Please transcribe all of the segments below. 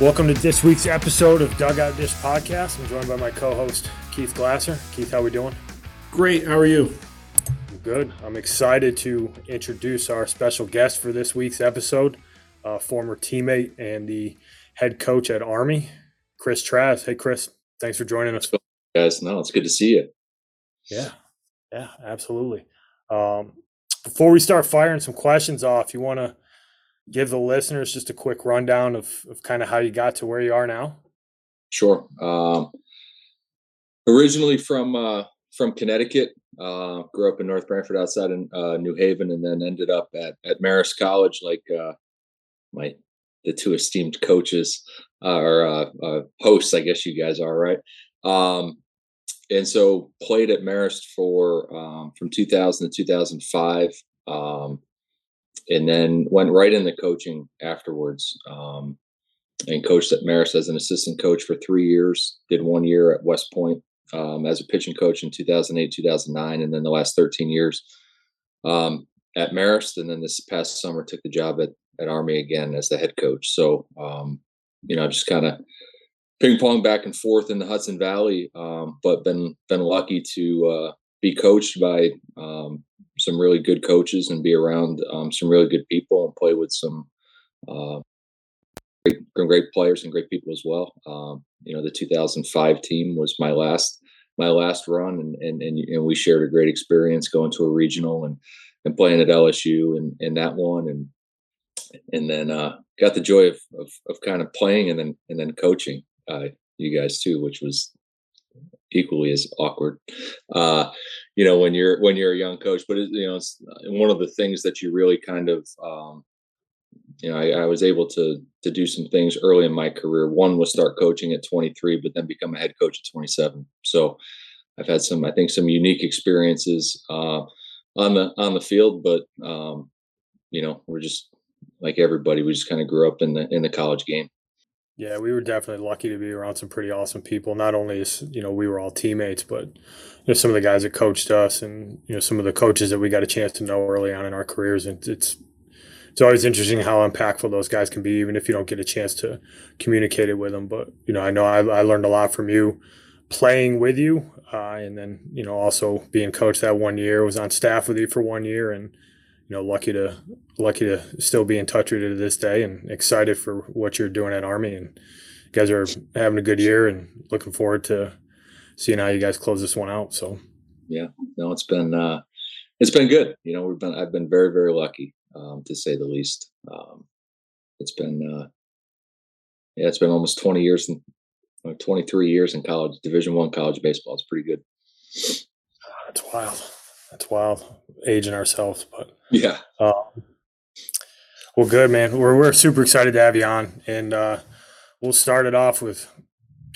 Welcome to this week's episode of Dugout Dish Podcast. I'm joined by my co-host Keith Glasser. Keith, how we doing? Great. How are you? Good. I'm excited to introduce our special guest for this week's episode, uh, former teammate and the head coach at Army, Chris Tracz. Hey, Chris, thanks for joining us. Guys, no, it's good to see you. Yeah, yeah, absolutely. Um, before we start firing some questions off, you want to give the listeners just a quick rundown of, of kind of how you got to where you are now? Sure. Um, originally from uh, from Connecticut, uh, grew up in North Branford, outside in uh, New Haven, and then ended up at at Marist College, like uh, my the two esteemed coaches uh, or uh, uh, hosts, I guess you guys are, right? Um, and so played at Marist for um, from 2000 to 2005. Um, and then went right into coaching afterwards. Um, and coached at Marist as an assistant coach for three years. Did one year at West Point um, as a pitching coach in 2008, 2009, and then the last 13 years um, at Marist. And then this past summer took the job at at Army again as the head coach. So um, you know, just kind of ping pong back and forth in the Hudson Valley, um, but been been lucky to uh, be coached by um, some really good coaches and be around um, some really good people and play with some uh, great, great players and great people as well. Um, you know, the 2005 team was my last my last run, and and and, and we shared a great experience going to a regional and and playing at LSU and and that one and and then uh, got the joy of, of, of kind of playing and then and then coaching uh, you guys too, which was equally as awkward. Uh, you know, when you're when you're a young coach, but it, you know, it's uh, one of the things that you really kind of um, you know, I, I, was able to to do some things early in my career. One was start coaching at 23, but then become a head coach at 27. So I've had some, I think, some unique experiences uh, on the on the field. But um, you know, we're just like everybody. We just kind of grew up in the in the college game. Yeah, we were definitely lucky to be around some pretty awesome people. Not only as you know, we were all teammates, but you know, some of the guys that coached us, and you know, some of the coaches that we got a chance to know early on in our careers. And it's it's always interesting how impactful those guys can be, even if you don't get a chance to communicate it with them. But you know, I know I, I learned a lot from you playing with you, uh, and then you know, also being coached that one year. Was on staff with you for one year, and you know, lucky to lucky to still be in touch with you to this day, and excited for what you're doing at Army. And you guys are having a good year, and looking forward to seeing how you guys close this one out. So, yeah, no, it's been uh, it's been good. You know, we've been I've been very very lucky um, to say the least. Um, it's been uh, yeah, it's been almost 20 years and 23 years in college, Division One college baseball. It's pretty good. That's wild. That's wild. Aging ourselves, but yeah. Um, well, good man. We're we're super excited to have you on, and uh, we'll start it off with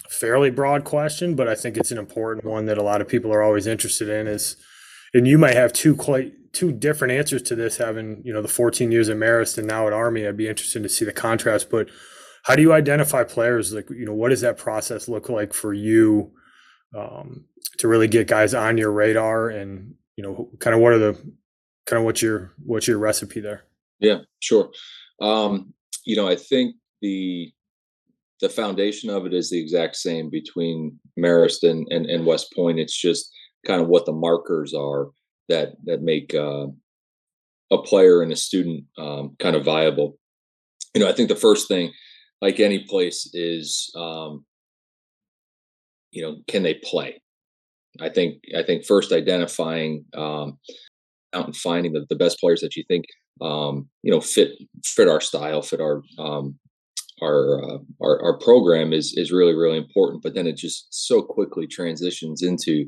a fairly broad question, but I think it's an important one that a lot of people are always interested in. Is and you might have two quite two different answers to this, having you know the 14 years at Marist and now at Army. I'd be interested to see the contrast, but how do you identify players? Like, you know, what does that process look like for you um, to really get guys on your radar? And you know, kind of what are the kind of what's your what's your recipe there? Yeah, sure. Um, you know, I think the the foundation of it is the exact same between Marist and, and, and West Point. It's just kind of what the markers are that that make uh, a player and a student um, kind of viable. You know, I think the first thing, like any place, is um, you know, can they play? I think I think first identifying um, out and finding the, the best players that you think um, you know fit fit our style, fit our um, our, uh, our our program is is really really important. But then it just so quickly transitions into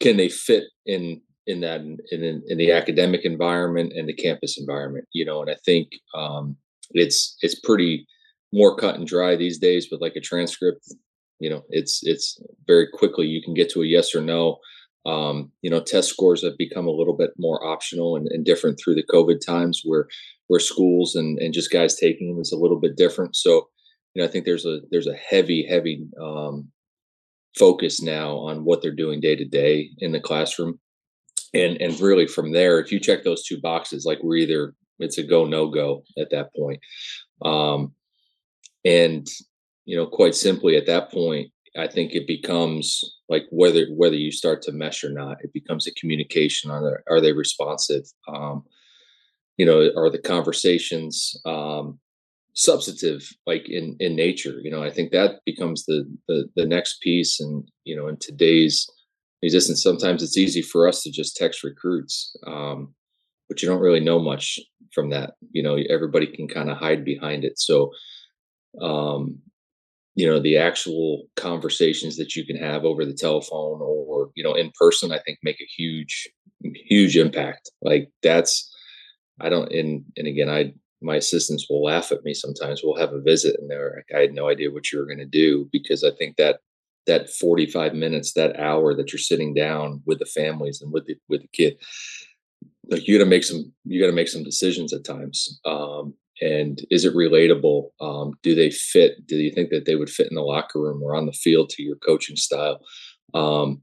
can they fit in in that in, in, in the academic environment and the campus environment you know? And i think um, it's it's pretty more cut and dry these days with like a transcript. You know it's it's very quickly you can get to a yes or no um, you know test scores have become a little bit more optional and, and, different through the covid times where where schools and and just guys taking them is a little bit different. So you know i think there's a there's a heavy heavy um, focus now on what they're doing day to day in the classroom. And and really from there if you check those two boxes like we're either it's a go no go at that point. Um and you know quite simply at that point i think it becomes like whether whether you start to mesh or not it becomes a communication are they, are they responsive? Um you know are the conversations um substantive like in in nature? You know i think that becomes the the, the next piece and you know in today's existence sometimes it's easy for us to just text recruits um, but you don't really know much from that. You know everybody can kind of hide behind it. So um, you know the actual conversations that you can have over the telephone or you know in person i think make a huge huge impact. Like that's i don't and and again i my assistants will laugh at me sometimes. We'll have a visit and they're like i had no idea what you were going to do because i think that that 45 minutes that hour that you're sitting down with the families and with the with the kid like you got to make some you got to make some decisions at times. Um, and is it relatable um, do they fit do you think that they would fit in the locker room or on the field to your coaching style um,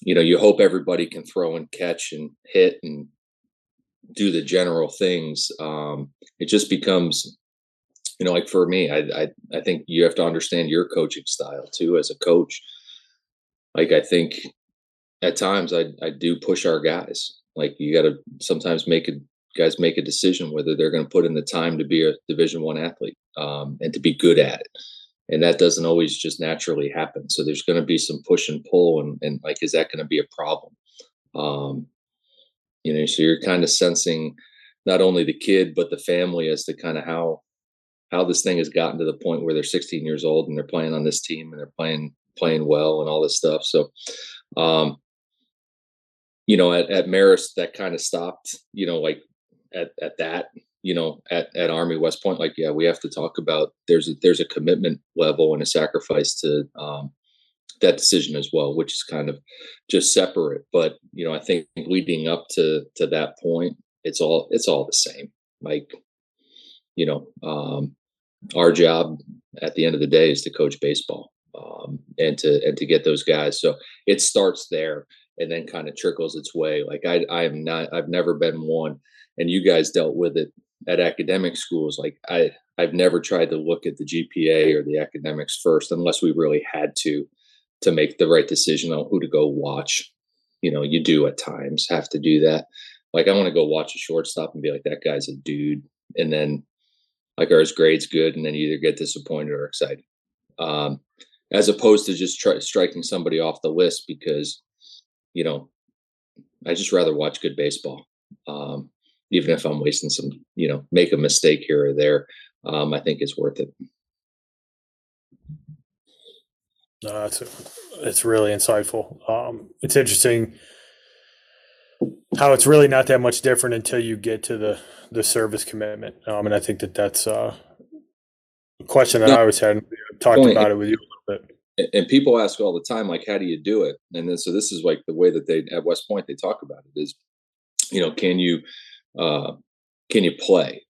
you know you hope everybody can throw and catch and hit and do the general things um, it just becomes you know, like for me, I, I I think you have to understand your coaching style too as a coach. Like I think at times I I do push our guys. Like you got to sometimes make a guys make a decision whether they're going to put in the time to be a Division One athlete um, and to be good at it, and that doesn't always just naturally happen. So there's going to be some push and pull, and and like is that going to be a problem? Um, you know, so you're kind of sensing not only the kid but the family as to kind of how how this thing has gotten to the point where they're 16 years old and they're playing on this team and they're playing playing well and all this stuff. So, um, you know, at, at Marist, that kind of stopped. You know, like at at that, you know, at at Army West Point, like yeah, we have to talk about there's a, there's a commitment level and a sacrifice to um, that decision as well, which is kind of just separate. But you know, I think leading up to to that point, it's all it's all the same. Like you know, um, our job at the end of the day is to coach baseball um, and to and to get those guys. So it starts there and then kind of trickles its way. Like I I am not I've never been one, and you guys dealt with it at academic schools. Like I I've never tried to look at the GPA or the academics first unless we really had to to make the right decision on who to go watch. You know, you do at times have to do that. Like I want to go watch a shortstop and be like, that guy's a dude. And then like are his grades good and then you either get disappointed or excited um, as opposed to just try, striking somebody off the list because you know i just rather watch good baseball um, even if i'm wasting some you know make a mistake here or there um, i think it's worth it no, it's it's really insightful um, it's interesting how it's really not that much different until you get to the the service commitment. Um, and I think that that's uh, a question that no, I always had. Talked about it with you a little bit. And people ask all the time, like, how do you do it? And then so this is like the way that they at West Point they talk about it is, you know, can you uh, can you play?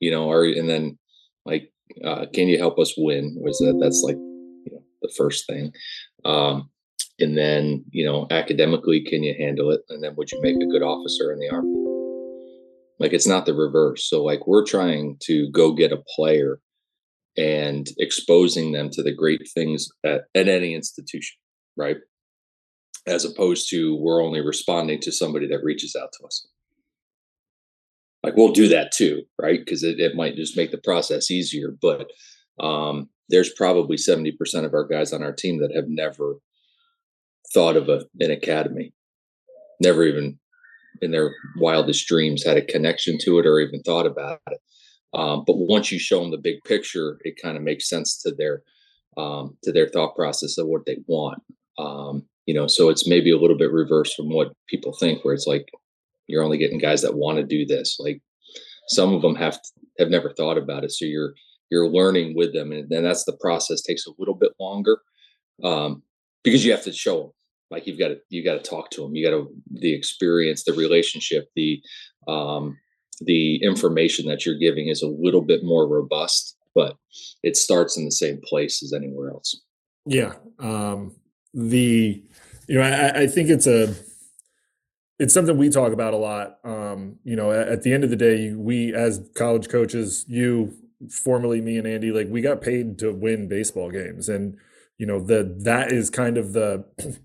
You know, or and then like, uh, can you help us win? Was that that's like you know the first thing. Um, and then you know academically can you handle it and then would you make a good officer in the army like it's not the reverse so like we're trying to go get a player and exposing them to the great things at, at any institution right as opposed to we're only responding to somebody that reaches out to us like we'll do that too right because it, it might just make the process easier but um, there's probably 70% of our guys on our team that have never thought of a, an academy. Never even in their wildest dreams had a connection to it or even thought about it. Um, but once you show them the big picture, it kind of makes sense to their um, to their thought process of what they want. Um, you know, so it's maybe a little bit reverse from what people think, where it's like you're only getting guys that want to do this. Like some of them have have never thought about it, so you're you're learning with them, and then that's the process takes a little bit longer um, because you have to show them like you've got to you got to talk to them you got to the experience the relationship the um the information that you're giving is a little bit more robust but it starts in the same place as anywhere else Yeah. Um, the you know I, I think it's a it's something we talk about a lot. Um, you know, at, at, the end of the day, we as college coaches, you formerly me and Andy, like we got paid to win baseball games, and you know the that is kind of the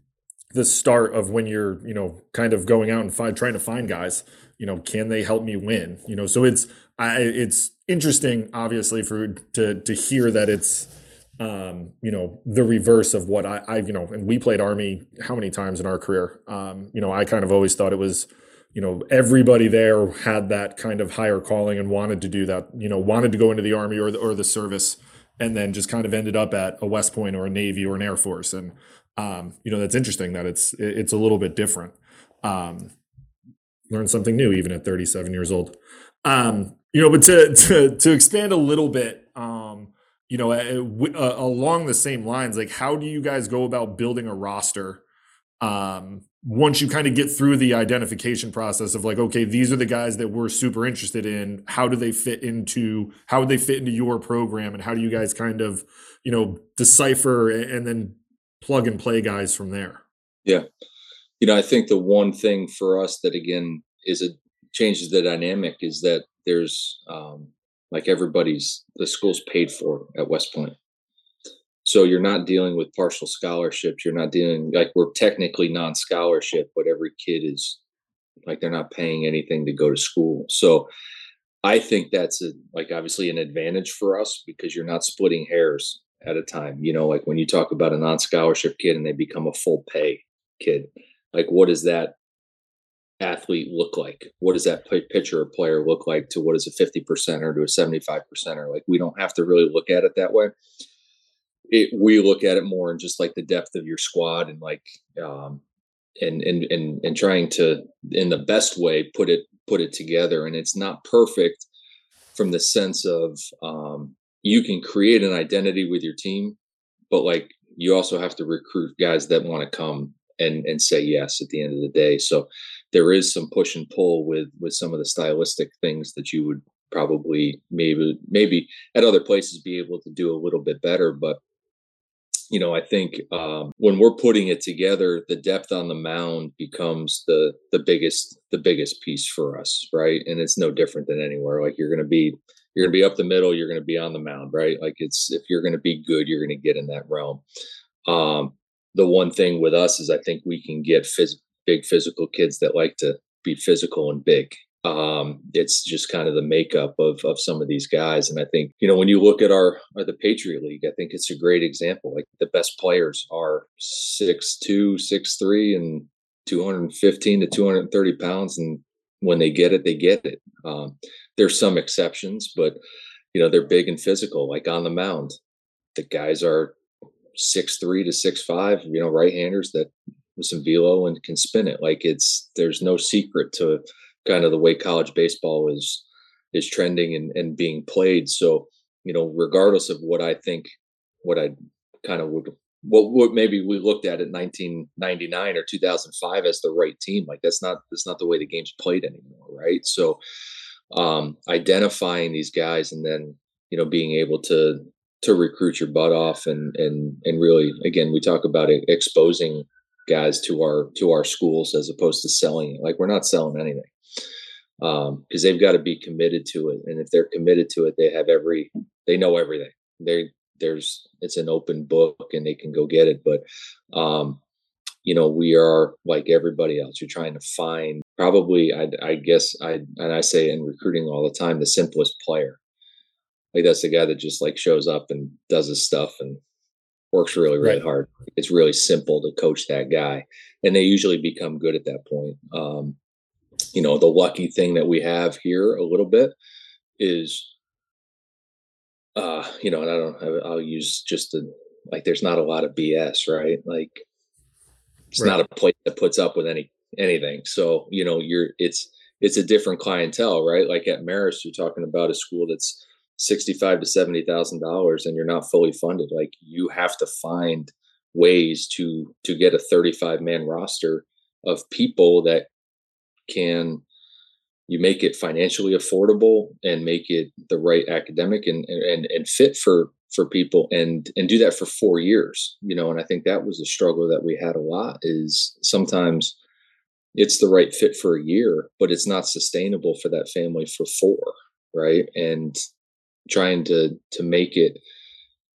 the start of when you're you know kind of going out and find, trying to find guys. You know, can they help me win? You know, so it's I it's interesting, obviously, for to to hear that it's um, you know, the reverse of what I, I, you know, and we played Army how many times in our career? Um, you know, I kind of always thought it was, you know, everybody there had that kind of higher calling and wanted to do that, you know, wanted to go into the Army or the, or the service and then just kind of ended up at a West Point or a Navy or an Air Force. And, um, you know, that's interesting that it's, it's a little bit different. Um, learn something new even at 37 years old. Um, you know, but to, to, to expand a little bit, um, you know, uh, along the same lines, like how do you guys go about building a roster um, once you kind of get through the identification process of like, okay, these are the guys that we're super interested in. How do they fit into how would they fit into your program, and how do you guys kind of, you know, decipher and then plug and play guys from there? Yeah, you know, I think the one thing for us that again is it changes the dynamic is that there's um, like everybody's the school's paid for at West Point. So you're not dealing with partial scholarships. You're not dealing like we're technically non-scholarship, but every kid is like they're not paying anything to go to school. So I think that's a, like obviously an advantage for us because you're not splitting hairs at a time. You know, like when you talk about a non-scholarship kid and they become a full pay kid, like what does that athlete look like? What does that pitcher or player look like to what is a 50% or to a 75 percenter? Like we don't have to really look at it that way. It, we look at it more in just like the depth of your squad and like um and and and and trying to in the best way put it put it together and it's not perfect from the sense of um you can create an identity with your team but like you also have to recruit guys that want to come and and say yes at the end of the day so there is some push and pull with with some of the stylistic things that you would probably maybe maybe at other places be able to do a little bit better but you know i think um, when we're putting it together the depth on the mound becomes the the biggest the biggest piece for us right? And it's no different than anywhere. Like you're going to be you're going to be up the middle you're going to be on the mound right? Like it's if you're going to be good you're going to get in that realm. Um, the one thing with us is i think we can get phys- big physical kids that like to be physical and big. Um, it's just kind of the makeup of of some of these guys, and I think you know when you look at our, our the Patriot League, I think it's a great example. Like the best players are six two, six three, and two hundred fifteen to two hundred thirty pounds, and when they get it, they get it. Um, there's some exceptions, but you know they're big and physical. Like on the mound, the guys are six three to six five. You know, right handers that with some velo and can spin it. Like it's there's no secret to kind of the way college baseball is is trending and, and being played. So, you know, regardless of what I think, what I kind of would what what maybe we looked at in 1999 or 2005 as the right team like that's not that's not the way the game's played anymore right so um identifying these guys and then you know being able to to recruit your butt off and and and really again we talk about it, exposing guys to our to our schools as opposed to selling like we're not selling anything um because they've got to be committed to it and if they're committed to it they have every they know everything. They there's it's an open book and they can go get it but um you know we are like everybody else. You're trying to find probably i, I guess i and i say in recruiting all the time the simplest player. Like that's the guy that just like shows up and does his stuff and works really really right. hard. It's really simple to coach that guy and they usually become good at that point. Um, you know the lucky thing that we have here a little bit is uh you know and i don't i'll use just the like there's not a lot of bs right? Like it's right. not a place that puts up with any anything. So you know you're it's it's a different clientele right? Like at Marist you're talking about a school that's sixty-five to seventy thousand dollars and you're not fully funded like you have to find ways to to get a 35 man roster of people that can you make it financially affordable and make it the right academic and and and fit for for people and and do that for four years you know and i think that was a struggle that we had a lot is sometimes it's the right fit for a year but it's not sustainable for that family for four right? And trying to to make it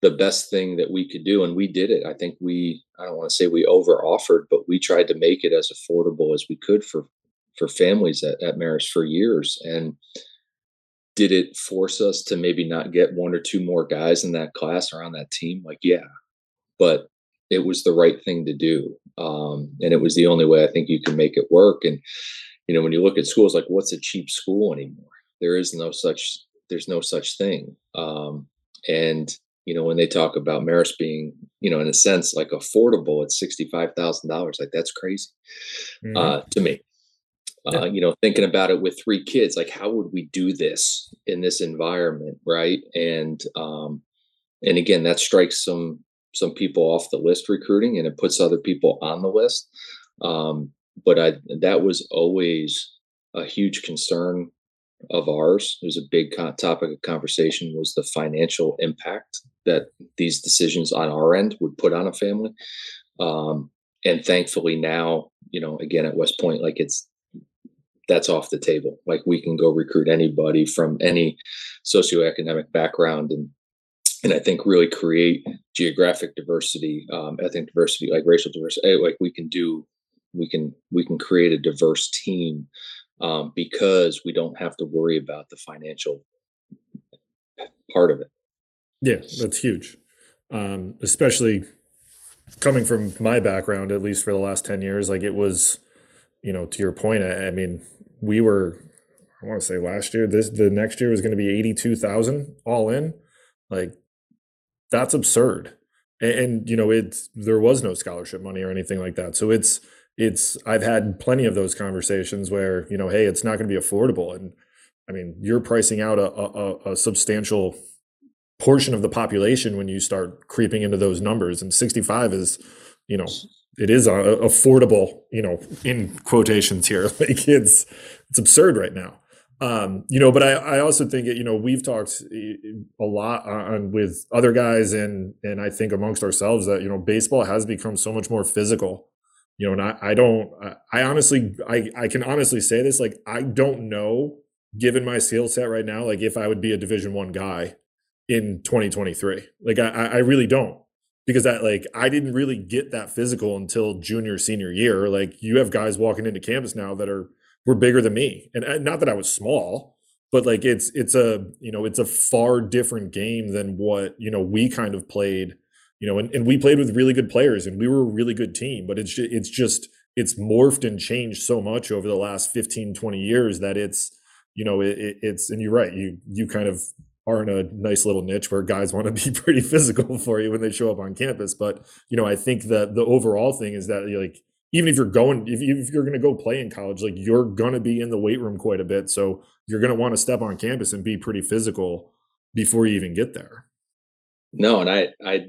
the best thing that we could do and we did it i think we i don't want to say we over offered but we tried to make it as affordable as we could for for families at, at Marist for years. And did it force us to maybe not get one or two more guys in that class or on that team? Like, yeah, but it was the right thing to do. Um, and it was the only way I think you can make it work. And, you know, when you look at schools, like what's a cheap school anymore? There is no such, there's no such thing. Um, and, you know, when they talk about Marist being, you know, in a sense, like affordable at $65,000, like that's crazy mm-hmm. uh, to me uh, you know thinking about it with three kids like how would we do this in this environment right and um and again that strikes some some people off the list recruiting and it puts other people on the list um but i that was always a huge concern of ours it was a big topic of conversation was the financial impact that these decisions on our end would put on a family um and thankfully now you know again at west point like it's that's off the table. Like we can go recruit anybody from any socioeconomic background and and I think really create geographic diversity, um, ethnic diversity, like racial diversity. Like we can do, we can we can create a diverse team um, because we don't have to worry about the financial part of it. Yeah, that's huge, um, especially coming from my background. At least for the last ten years, like it was, you know, to your point. I, I mean, we were I want to say last year, this the next year was going to be 82,000 all in. Like that's absurd. And, and, you know, it's there was no scholarship money or anything like that. So it's it's I've had plenty of those conversations where, you know, hey, it's not going to be affordable and I mean, you're pricing out a, a, a substantial portion of the population when you start creeping into those numbers and 65 is, you know, it is uh, affordable, you know, in quotations here. Like it's it's absurd right now. Um, you know, but I, I also think you know we've talked a lot on with other guys and and I think amongst ourselves that you know baseball has become so much more physical. You know, and I, I don't I honestly I I can honestly say this like I don't know given my skill set right now like if I would be a Division One guy in 2023. Like I I really don't because that like I didn't really get that physical until junior senior year. Like you have guys walking into campus now that are were bigger than me, and uh, not that I was small, but like it's it's a you know it's a far different game than what you know we kind of played. You know, and, and we played with really good players, and we were a really good team. But it's just, it's just it's morphed and changed so much over the last 15 20 years that it's you know it, it's and you're right you you kind of are in a nice little niche where guys want to be pretty physical for you when they show up on campus. But you know, I think that the overall thing is that like even if you're going, if, if you're going to go play in college, like you're going to be in the weight room quite a bit, so you're going to want to step on campus and be pretty physical before you even get there. No, and I, I,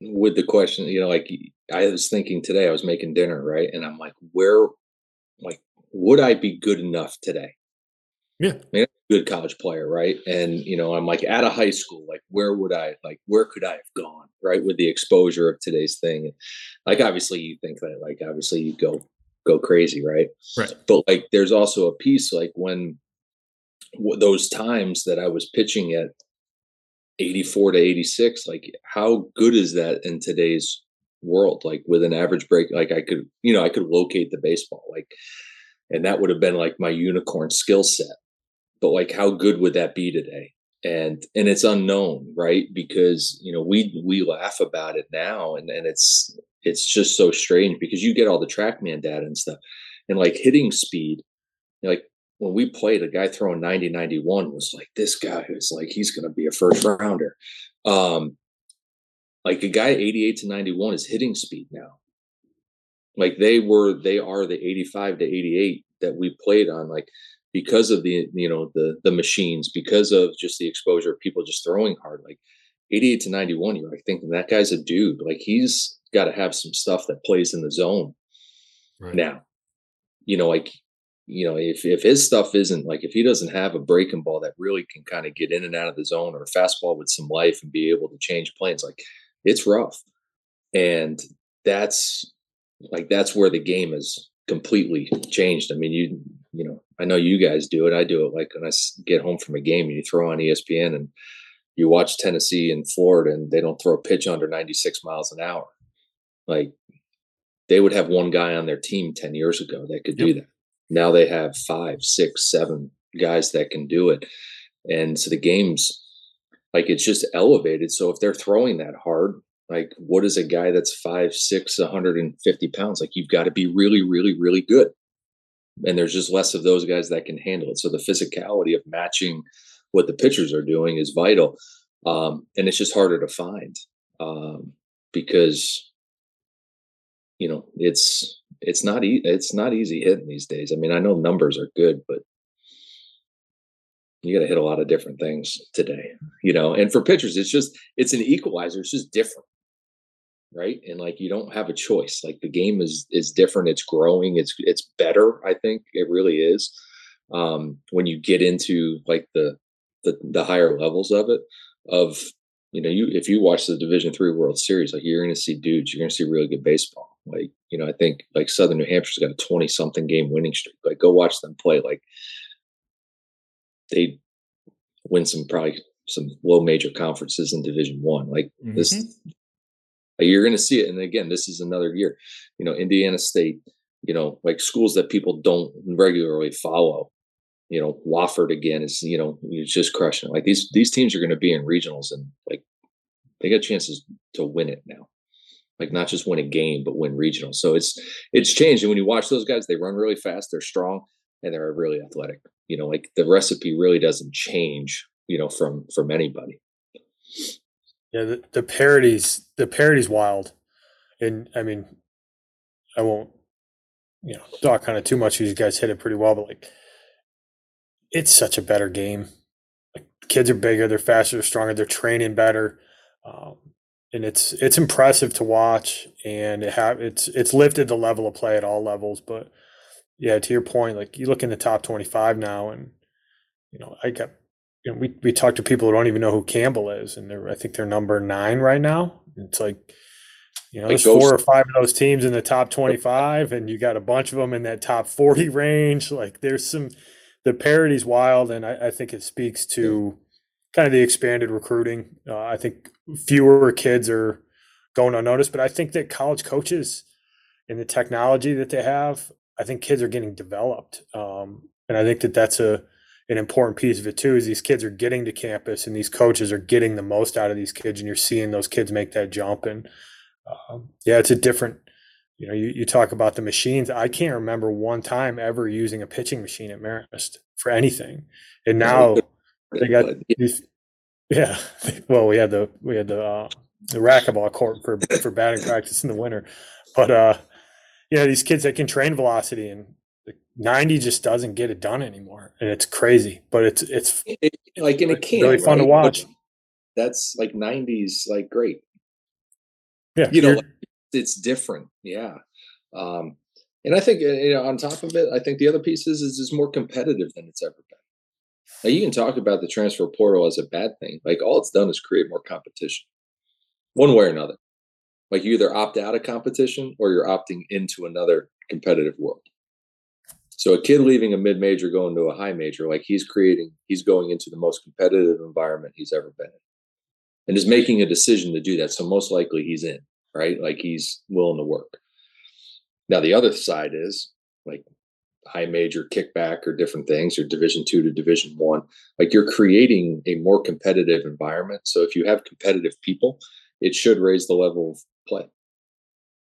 with the question, you know, like I was thinking today, I was making dinner, right, and I'm like, where, like, would I be good enough today? Yeah. I mean, good college player, right? And you know, I'm like out of high school, like where would I like where could I have gone, right? With the exposure of today's thing. Like obviously you think that like obviously you go go crazy, right? Right. But like there's also a piece like when those times that I was pitching at 84 to 86, like how good is that in today's world? Like with an average break, like I could, you know, I could locate the baseball, like and that would have been like my unicorn skill set. But like how good would that be today? And and it's unknown right? Because you know we we laugh about it now and and it's it's just so strange because you get all the trackman data and stuff and like hitting speed like when we played a guy throwing 90 91 was like this guy is like he's going to be a first rounder. Um like a guy 88 to 91 is hitting speed now. Like they were they are the 85 to 88 that we played on like because of the you know the the machines because of just the exposure of people just throwing hard like 88 to 91 you're like thinking that guy's a dude. Like he's got to have some stuff that plays in the zone right. now. You know like you know, if if his stuff isn't like if he doesn't have a breaking ball that really can kind of get in and out of the zone or a fastball with some life and be able to change planes, like it's rough. And that's like that's where the game is completely changed. I mean, you you know, I know you guys do it. I do it like when I get home from a game and you throw on ESPN and you watch Tennessee and Florida and they don't throw a pitch under 96 miles an hour. Like they would have one guy on their team 10 years ago that could do that. Now they have five, six, seven guys that can do it. And so the game's like it's just elevated. So if they're throwing that hard, like what is a guy that's five, six, 150 pounds? Like you've got to be really, really, really good. And there's just less of those guys that can handle it. So the physicality of matching what the pitchers are doing is vital. Um, and it's just harder to find um, because you know it's it's not e- it's not easy hitting these days. I mean, I know numbers are good, but you got to hit a lot of different things today, you know. And for pitchers, it's just it's an equalizer. It's just different, right? And like you don't have a choice. Like the game is is different. It's growing. It's it's better. I think it really is. Um, when you get into like the the the higher levels of it, of you know, you if you watch the Division Three World Series, like you're going to see dudes, you're going to see really good baseball. Like you know, I think like Southern New Hampshire's got a twenty something game winning streak. Like go watch them play. Like they win some probably some low major conferences in Division One. Like mm-hmm. this, you're going to see it. And again, this is another year. You know, Indiana State. You know, like schools that people don't regularly follow you know, Wofford again is, you know, he's just crushing it. Like these these teams are going to be in regionals and like they got chances to win it now. Like not just win a game, but win regional. So it's it's changed. And when you watch those guys, they run really fast, they're strong, and they're really athletic. You know, like the recipe really doesn't change, you know, from from anybody. Yeah, the, the parodies, the parodies wild. And I mean, I won't, you know, talk kind of too much. These guys hit it pretty well, but like it's such a better game. Like kids are bigger, they're faster, they're stronger, they're training better, um, and it's it's impressive to watch. And it have it's it's lifted the level of play at all levels. But yeah, to your point, like you look in the top twenty five now, and you know I got you know we we talk to people who don't even know who Campbell is, and they're I think they're number nine right now. It's like you know, there's four or five of those teams in the top 25, and you got a bunch of them in that top 40 range. Like, there's some the parody's wild, and I, I think it speaks to kind of the expanded recruiting. Uh, I think fewer kids are going unnoticed, but I think that college coaches and the technology that they have, I think kids are getting developed, um, and I think that that's a an important piece of it too. Is these kids are getting to campus, and these coaches are getting the most out of these kids, and you're seeing those kids make that jump. And um, yeah, it's a different you know, you, you talk about the machines. I can't remember one time ever using a pitching machine at Marist for anything. And now they got these, yeah. Well, we had the we had the uh, the racquetball court for for batting practice in the winter, but uh, you know, these kids that can train velocity and 90 just doesn't get it done anymore, and it's crazy. But it's it's it, like in a can really fun right? to watch. But that's like 90s, like great. Yeah, you know, it's different. Yeah. Um, and I think uh, you know, on top of it, I think the other piece is is it's more competitive than it's ever been. Now you can talk about the transfer portal as a bad thing. Like all it's done is create more competition, one way or another. Like you either opt out of competition or you're opting into another competitive world. So a kid leaving a mid major going to a high major, like he's creating, he's going into the most competitive environment he's ever been in, and is making a decision to do that. So most likely he's in right? Like he's willing to work. Now the other side is like high major kickback or different things or division two to division one like you're creating a more competitive environment. So if you have competitive people it should raise the level of play.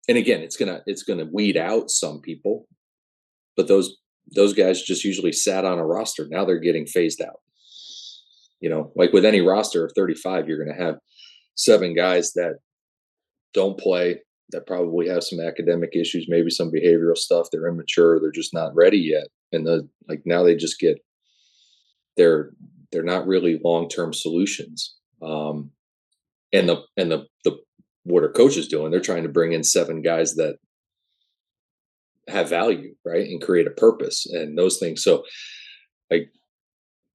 And again it's gonna it's gonna weed out some people but those those guys just usually sat on a roster. Now they're getting phased out. You know like with any roster of 35 you're gonna have seven guys that don't play that probably have some academic issues, maybe some behavioral stuff. They're immature. They're just not ready yet. And the like now they just get they're they're not really long term solutions. Um, and the and the the what are coaches doing? They're trying to bring in seven guys that have value, right, and create a purpose and those things. So, like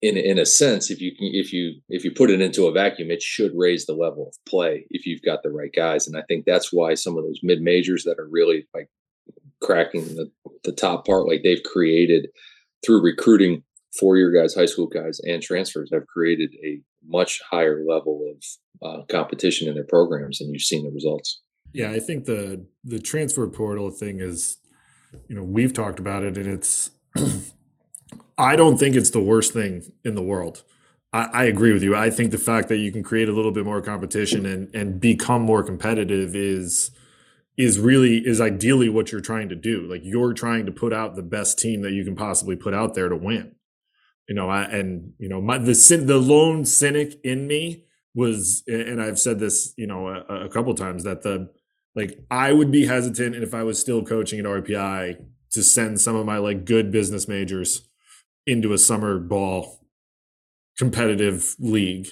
in in a sense, if you if you if you put it into a vacuum, it should raise the level of play if you've got the right guys. And I think that's why some of those mid majors that are really like cracking the, the top part, like they've created through recruiting four year guys, high school guys, and transfers, have created a much higher level of uh, competition in their programs, and you've seen the results. Yeah, I think the the transfer portal thing is, you know, we've talked about it, and it's. I don't think it's the worst thing in the world. I, I, agree with you. I think the fact that you can create a little bit more competition and and become more competitive is is really is ideally what you're trying to do. Like you're trying to put out the best team that you can possibly put out there to win. You know, I, and you know, my the the lone cynic in me was, and I've said this, you know, a, a couple times that the like I would be hesitant, and if I was still coaching at RPI, to send some of my like good business majors into a summer ball competitive league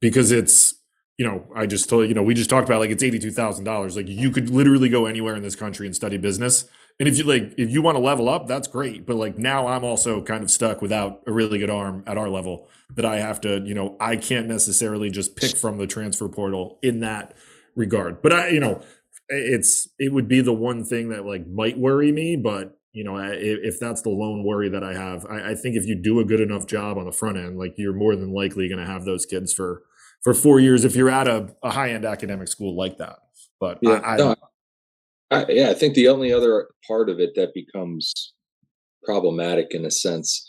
because it's you know i just told you know we just talked about like it's $82000 like you could literally go anywhere in this country and study business. And if you like if you want to level up that's great. But like now i'm also kind of stuck without a really good arm at our level that i have to you know i can't necessarily just pick from the transfer portal in that regard. But i you know it's it would be the one thing that like might worry me but you know, if, that's the lone worry that I have, I, I, think if you do a good enough job on the front end, like you're more than likely going to have those kids for for four years if you're at a, a high end academic school like that. But yeah, I, no, I, yeah, I think the only other part of it that becomes problematic in a sense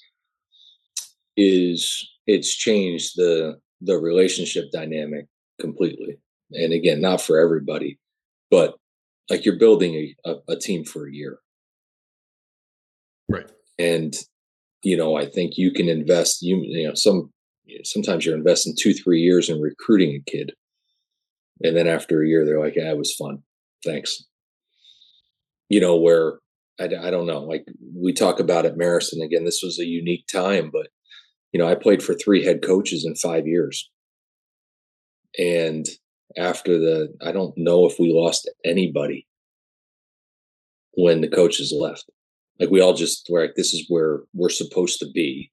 is it's changed the the relationship dynamic completely. And again, not for everybody, but like you're building a, a, a team for a year Right. And, you know, I think you can invest, you, you know, some, sometimes you're investing two, three years in recruiting a kid. And then after a year, they're like, yeah, it was fun. Thanks. You know, where I, I don't know, like we talk about at Marist, again, this was a unique time, but, you know, I played for three head coaches in five years. And after the, I don't know if we lost anybody when the coaches left like we all just were like this is where we're supposed to be.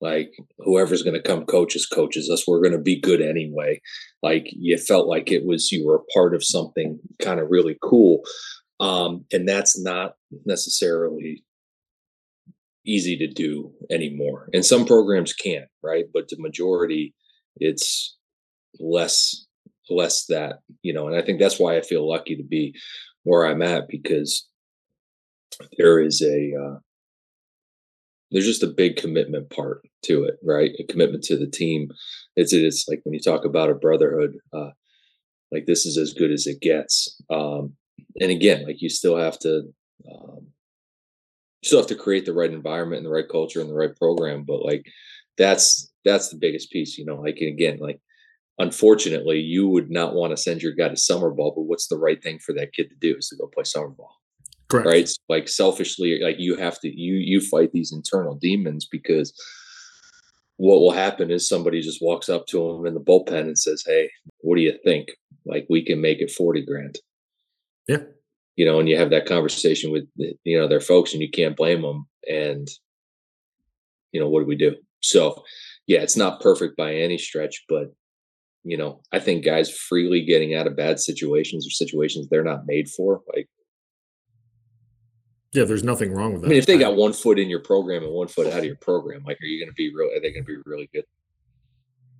Like whoever's going to come coaches coaches us. We're going to be good anyway. Like you felt like it was you were a part of something kind of really cool. Um and that's not necessarily easy to do anymore. And some programs can't right? But the majority it's less less that you know? And i think that's why i feel lucky to be where i'm at because there is a uh, there's just a big commitment part to it, right? A commitment to the team. It's it's like when you talk about a brotherhood, uh, like this is as good as it gets. Um, and again, like you still have to um, you still have to create the right environment and the right culture and the right program. But like that's that's the biggest piece, you know. Like again, like unfortunately, you would not want to send your guy to summer ball, but what's the right thing for that kid to do is to go play summer ball. Correct. Right. Like selfishly, like you have to you you fight these internal demons because what will happen is somebody just walks up to them in the bullpen and says, Hey, what do you think? Like we can make it 40 grand. Yeah. You know, and you have that conversation with you know their folks and you can't blame them. And you know, what do we do? So yeah, it's not perfect by any stretch, but you know, I think guys freely getting out of bad situations or situations they're not made for, like yeah, there's nothing wrong with that. I mean, if they got one foot in your program and one foot out of your program, like, are you going to be real? Are they going to be really good?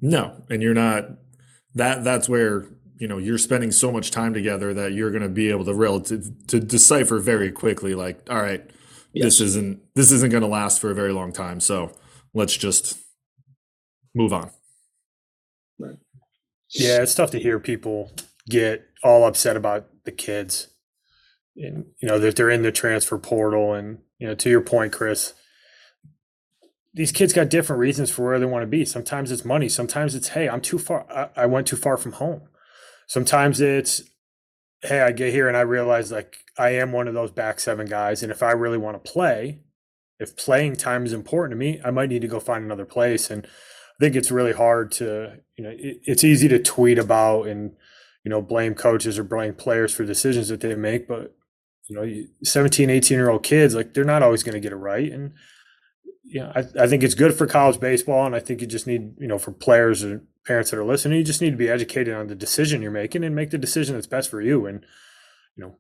No, and you're not. That that's where you know you're spending so much time together that you're going to be able to relative to decipher very quickly. Like, all right, yes. this isn't this isn't going to last for a very long time. So let's just move on. Right. Yeah, it's tough to hear people get all upset about the kids and you know that they're in the transfer portal and you know to your point chris these kids got different reasons for where they want to be. Sometimes it's money sometimes it's hey i'm too far I, went too far from home. Sometimes it's hey i get here and i realize like i am one of those back seven guys and if i really want to play if playing time is important to me i might need to go find another place. And i think it's really hard to you know it, it's easy to tweet about and you know blame coaches or blame players for decisions that they make but you know 17 18 year old kids like they're not always going to get it right. And yeah I, I think it's good for college baseball and i think you just need you know for players or parents that are listening you just need to be educated on the decision you're making and make the decision that's best for you. And you know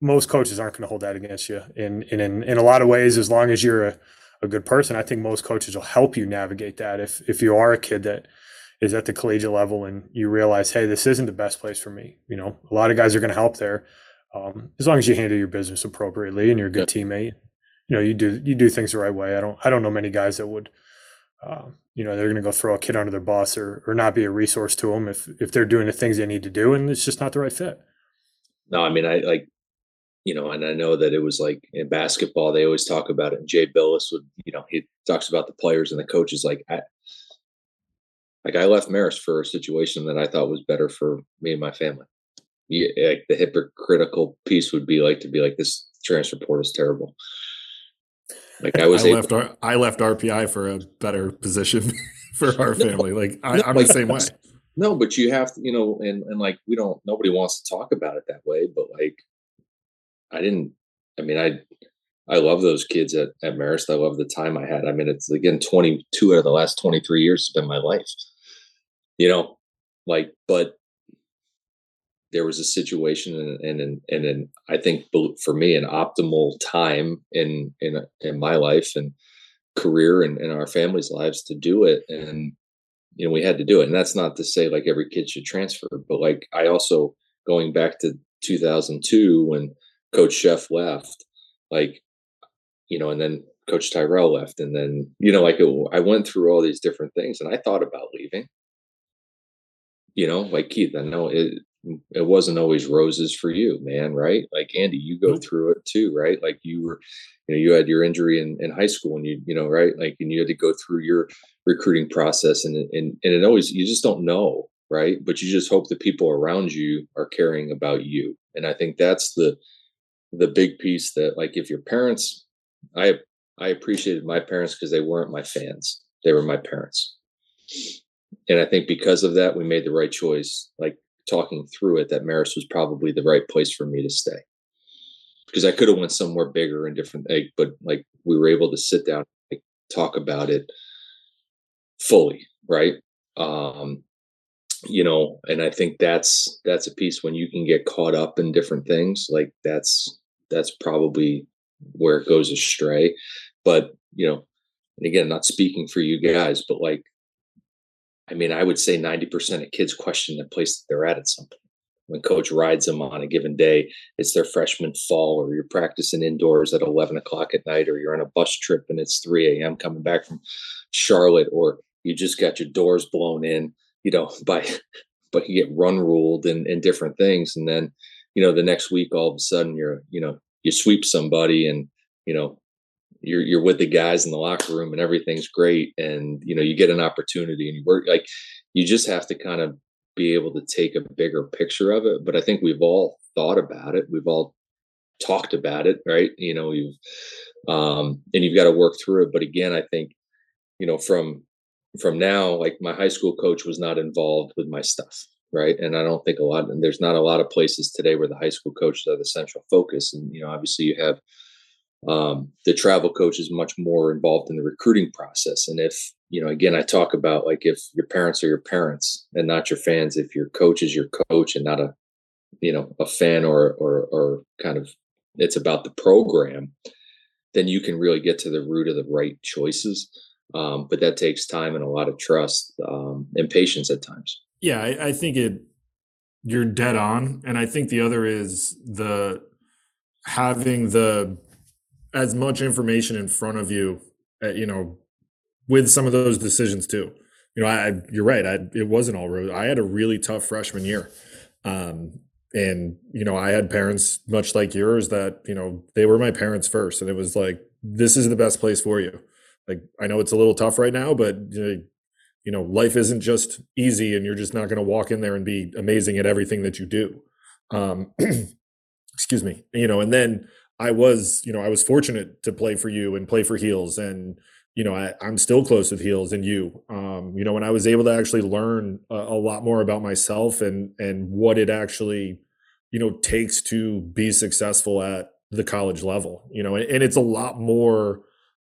most coaches aren't going to hold that against you and, and in, in a lot of ways as long as you're a, a good person. I think most coaches will help you navigate that if if you are a kid that is at the collegiate level and you realize hey this isn't the best place for me. You know a lot of guys are going to help there um, as long as you handle your business appropriately and you're a good yeah. teammate, you know, you do you do things the right way. I don't I don't know many guys that would, uh, you know, they're going to go throw a kid under their bus or or not be a resource to them if if they're doing the things they need to do and it's just not the right fit. No, I mean I like, you know, and I know that it was like in basketball they always talk about it. And Jay Bilas would, you know, he talks about the players and the coaches. Like I, like I left Marist for a situation that I thought was better for me and my family like the hypocritical piece would be like to be like this transfer portal is terrible. Like I was I left R- I left RPI for a better position for our family. Like I, am like, the same way. No, but you have to, you know, and and like we don't nobody wants to talk about it that way, but like I didn't I mean I I love those kids at, at Marist. I love the time I had. I mean, it's again 22 out of the last 23 years has been my life. You know, like, but there was a situation and and and, and I think for me an optimal time in in in my life and career and in our family's lives to do it. And you know we had to do it. And that's not to say like every kid should transfer but like I also going back to 2002 when coach chef left like you know and then coach Tyrell left and then you know like it, I went through all these different things and I thought about leaving. You know like Keith I know it Mm, it wasn't always roses for you, man, right? Like Andy, you go through it too, right? Like you were, you know, you had your injury in, in high school and you, you know, right? Like, and you had to go through your recruiting process and, and, and it always, you just don't know, right? But you just hope the people around you are caring about you. And I think that's the, the big piece that like, if your parents, I, I appreciated my parents because they weren't my fans. They were my parents. And I think because of that, we made the right choice. Like talking through it that Marist was probably the right place for me to stay because I could have went somewhere bigger and different, but like we were able to sit down, like, talk about it fully, right? Um, you know, and I think that's that's a piece when you can get caught up in different things, like that's that's probably where it goes astray. But you know, and again, not speaking for you guys, but like I mean, I would say 90% of kids question the place that they're at at some point. When coach rides them on a given day, it's their freshman fall, or you're practicing indoors at 11 o'clock at night, or you're on a bus trip and it's 3 a.m. coming back from Charlotte, or you just got your doors blown in, you know, by, but you get run ruled and, and different things. And then, you know, the next week, all of a sudden you're, you know, you sweep somebody and, you know, you're you're with the guys in the locker room and everything's great and you know you get an opportunity and you work like you just have to kind of be able to take a bigger picture of it but i think we've all thought about it we've all talked about it right? You know you've um and you've got to work through it but again i think you know from from now like my high school coach was not involved with my stuff right? And i don't think a lot and there's not a lot of places today where the high school coaches are the central focus and you know obviously you have um, the travel coach is much more involved in the recruiting process. And if you know again i talk about like if your parents are your parents and not your fans if your coach is your coach and not a you know a fan or or or kind of it's about the program then you can really get to the root of the right choices. Um, but that takes time and a lot of trust um, and patience at times. Yeah I, I think it you're dead on. And i think the other is the having the as much information in front of you, uh, you know, with some of those decisions too. You know, I, you're right. I, it wasn't all road. I had a really tough freshman year. Um, and, you know, I had parents much like yours that, you know, they were my parents first. And it was like, this is the best place for you. Like, I know it's a little tough right now, but, you know, life isn't just easy and you're just not going to walk in there and be amazing at everything that you do. Um, excuse me, you know, and then, I was, you know, I was fortunate to play for you and play for Heels, and you know, I, am still close with Heels and you. Um, you know, when I was able to actually learn a, a, lot more about myself and and what it actually you know takes to be successful at the college level you know and, and it's a lot more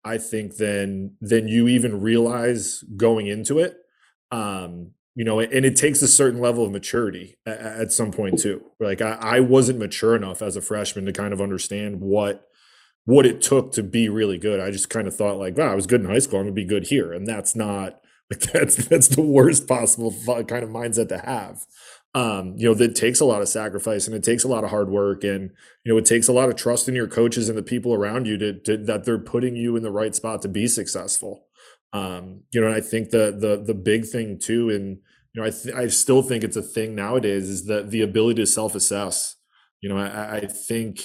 i think than than you even realize going into it um you know and it takes a certain level of maturity at, some point too. Like I, I wasn't mature enough as a freshman to kind of understand what what it took to be really good. I just kind of thought like wow i was good in high school i'm gonna be good here. And that's not like that's that's the worst possible kind of mindset to have. Um, you know, that takes a lot of sacrifice and it takes a lot of hard work and, you know, it takes a lot of trust in your coaches and the people around you to, to that they're putting you in the right spot to be successful. Um, you know, I think the, the, the big thing too, and, you know, I, th- I still think it's a thing nowadays is that the ability to self-assess, you know, I, I think,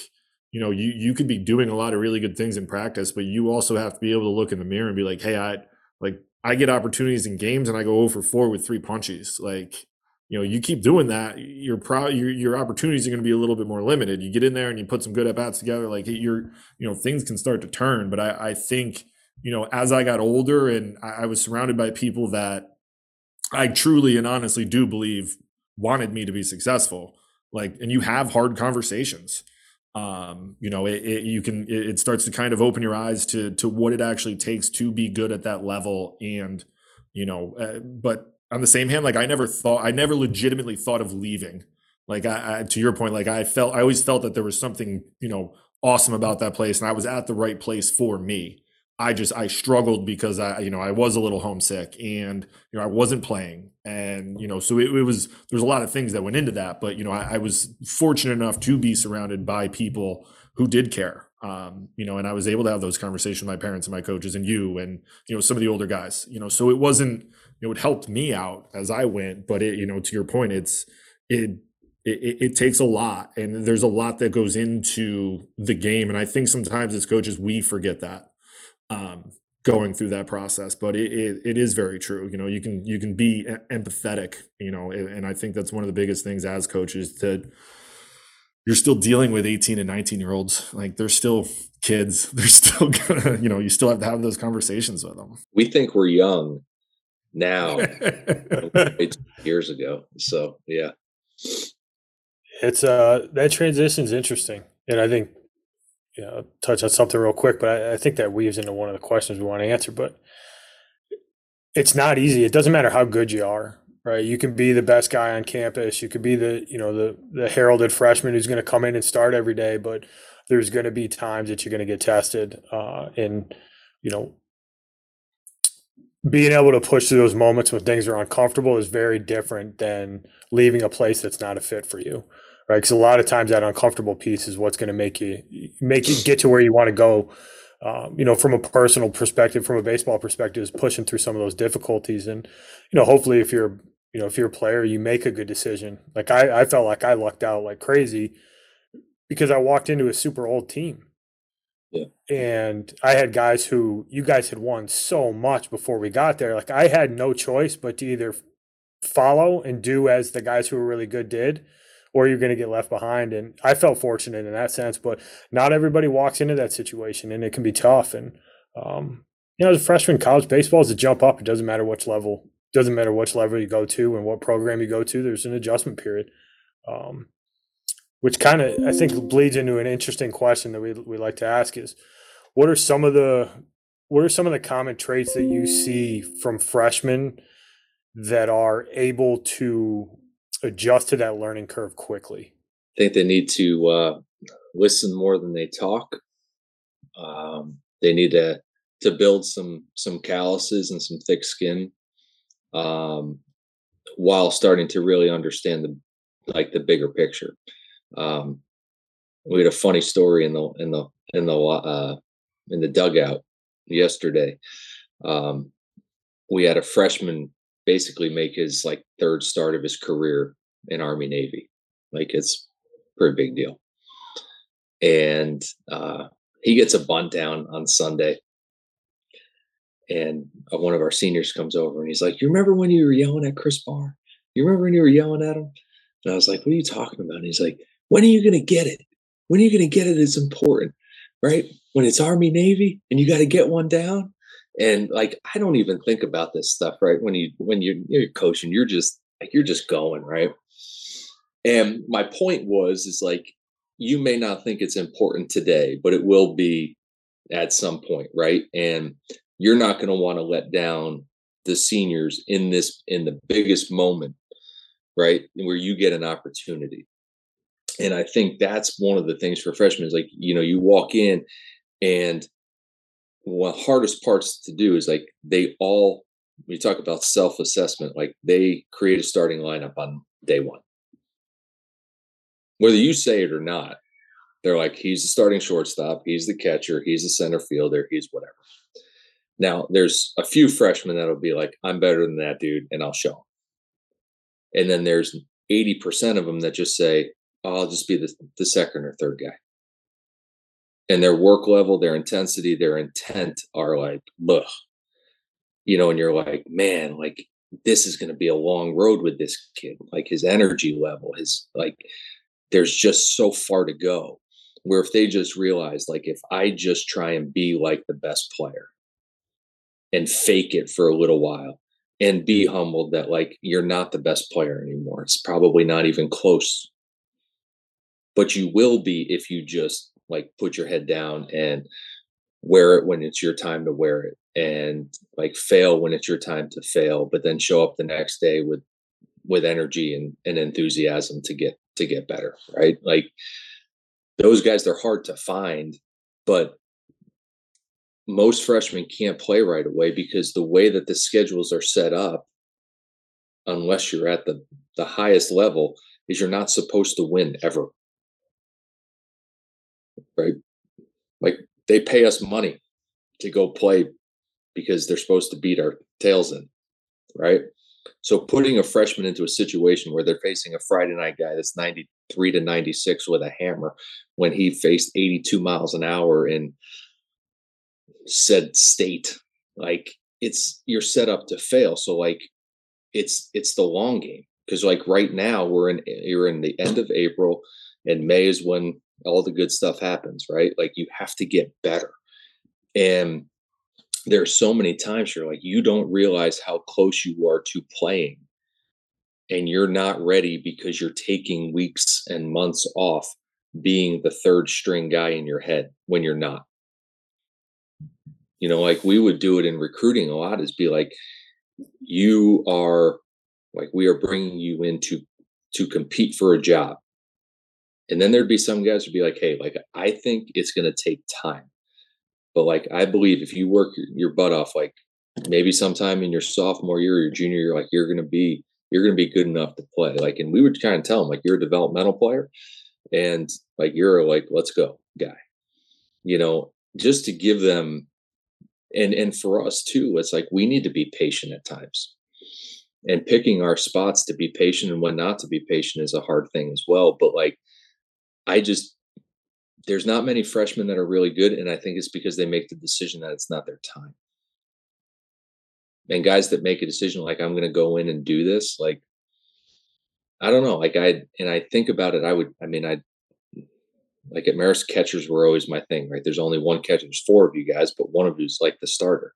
you know, you, you could be doing a lot of really good things in practice, but you also have to be able to look in the mirror and be like, Hey, I like, I get opportunities in games and I go over four with three punches. Like, you know, you keep doing that, your pro your your opportunities are going to be a little bit more limited. You get in there and you put some good at bats together, like you're, you know, things can start to turn. But I, I think, you know, as I got older and I, I was surrounded by people that I truly and honestly do believe wanted me to be successful, like, and you have hard conversations. Um, you know, it, it you can it, it starts to kind of open your eyes to to what it actually takes to be good at that level, and you know, uh, but on the same hand, like I never thought, I never legitimately thought of leaving. Like I, I, to your point, like I felt, I always felt that there was something, you know, awesome about that place, and I was at the right place for me. I just I struggled because I you know I was a little homesick and you know I wasn't playing and you know so it, it was there's a lot of things that went into that but you know I, I, was fortunate enough to be surrounded by people who did care um, you know and I was able to have those conversations with my parents and my coaches and you and you know some of the older guys you know so it wasn't you know, it helped me out as I went. But it, you know, to your point, it's it, it it takes a lot, and there's a lot that goes into the game. And I think sometimes as coaches we forget that um, going through that process. But it, it, it is very true. You know, you can you can be empathetic. You know, and I think that's one of the biggest things as coaches that you're still dealing with 18 and 19 year olds like they're still kids they're still gonna you know you still have to have those conversations with them we think we're young now years ago. So yeah. It's uh that transition is interesting. And I think you know, touch on something real quick, but I, I think that weaves into one of the questions we want to answer. But it's not easy. It doesn't matter how good you are, right? You can be the best guy on campus. You could be the, you know, the the heralded freshman who's going to come in and start every day, but there's going to be times that you're going to get tested. Uh, and you know, being able to push through those moments when things are uncomfortable is very different than leaving a place that's not a fit for you right because a lot of times that uncomfortable piece is what's going to make you make you get to where you want to go um, you know from a personal perspective from a baseball perspective is pushing through some of those difficulties and you know hopefully if you're you know if you're a player you make a good decision like i i felt like i lucked out like crazy because i walked into a super old team yeah. And I had guys who you guys had won so much before we got there. Like I had no choice but to either follow and do as the guys who were really good did, or you're going to get left behind. And I felt fortunate in that sense, but not everybody walks into that situation and it can be tough. And, um, you know, as a freshman, college baseball is a jump up. It doesn't matter which level, it doesn't matter which level you go to and what program you go to. There's an adjustment period. Um, which kind of I think bleeds into an interesting question that we we like to ask is what are some of the what are some of the common traits that you see from freshmen that are able to adjust to that learning curve quickly? I think they need to uh, listen more than they talk. Um, they need to to build some some calluses and some thick skin um, while starting to really understand the like the bigger picture. Um, we had a funny story in the in the in the uh, in the dugout yesterday. Um, we had a freshman basically make his like third start of his career in Army Navy. Like it's pretty big deal. And uh, he gets a bunt down on Sunday. And uh, one of our seniors comes over and he's like, You remember when you were yelling at Chris Barr? You remember when you were yelling at him? And I was like, What are you talking about? And he's like, when are you going to get it? When are you going to get it? it is important, right? When it's Army Navy and you got to get one down. And like, I don't even think about this stuff, right? When you, when you're, you're coaching, you're just like, you're just going, right? And my point was, is like, you may not think it's important today, but it will be at some point, right? And you're not going to want to let down the seniors in this in the biggest moment, right? Where you get an opportunity. And I think that's one of the things for freshmen is like, you know, you walk in and one hardest parts to do is like they all we talk about self-assessment, like they create a starting lineup on day one. Whether you say it or not, they're like, he's the starting shortstop, he's the catcher, he's the center fielder, he's whatever. Now, there's a few freshmen that'll be like, I'm better than that dude, and I'll show him. And then there's 80% of them that just say, oh, I'll just be the, the second or third guy. And their work level, their intensity, their intent are like, ugh. You know, and you're like, man, like this is going to be a long road with this kid. Like his energy level, his like, there's just so far to go. Where if they just realize, like, if I just try and be like the best player, and fake it for a little while and be mm-hmm. humbled that like you're not the best player anymore. It's probably not even close. But you will be if you just like put your head down and wear it when it's your time to wear it and like fail when it's your time to fail, but then show up the next day with with energy and, and enthusiasm to get to get better. Right. Like those guys, they're hard to find, but most freshmen can't play right away because the way that the schedules are set up, unless you're at the, the highest level, is you're not supposed to win ever. Right? Like they pay us money to go play because they're supposed to beat our tails in. Right. So putting a freshman into a situation where they're facing a Friday night guy that's 93 to 96 with a hammer when he faced 82 miles an hour in said state like it's you're set up to fail so like it's it's the long game because like right now we're in you're in the end of april and may is when all the good stuff happens right? Like you have to get better. And there are so many times you're like you don't realize how close you are to playing. And you're not ready because you're taking weeks and months off being the third string guy in your head when you're not. You know like we would do it in recruiting a lot is be like you are like we are bringing you in to to compete for a job and then there'd be some guys who'd be like hey like i think it's to take time. But like i believe if you work your, butt off like maybe sometime in your sophomore year or your junior year like you're to be you're to be good enough to play. Like and we would kind of tell them like you're a developmental player and like you're like let's go guy. You know just to give them and and for us too it's like we need to be patient at times. And picking our spots to be patient and when not to be patient is a hard thing as well but like i just there's not many freshmen that are really good and i think it's because they make the decision that it's not their time and guys that make a decision like i'm going to go in and do this like i don't know like i and i think about it i would i mean i like at Marist, catchers were always my thing, right? There's only one catcher. There's four of you guys, but one of you's like the starter.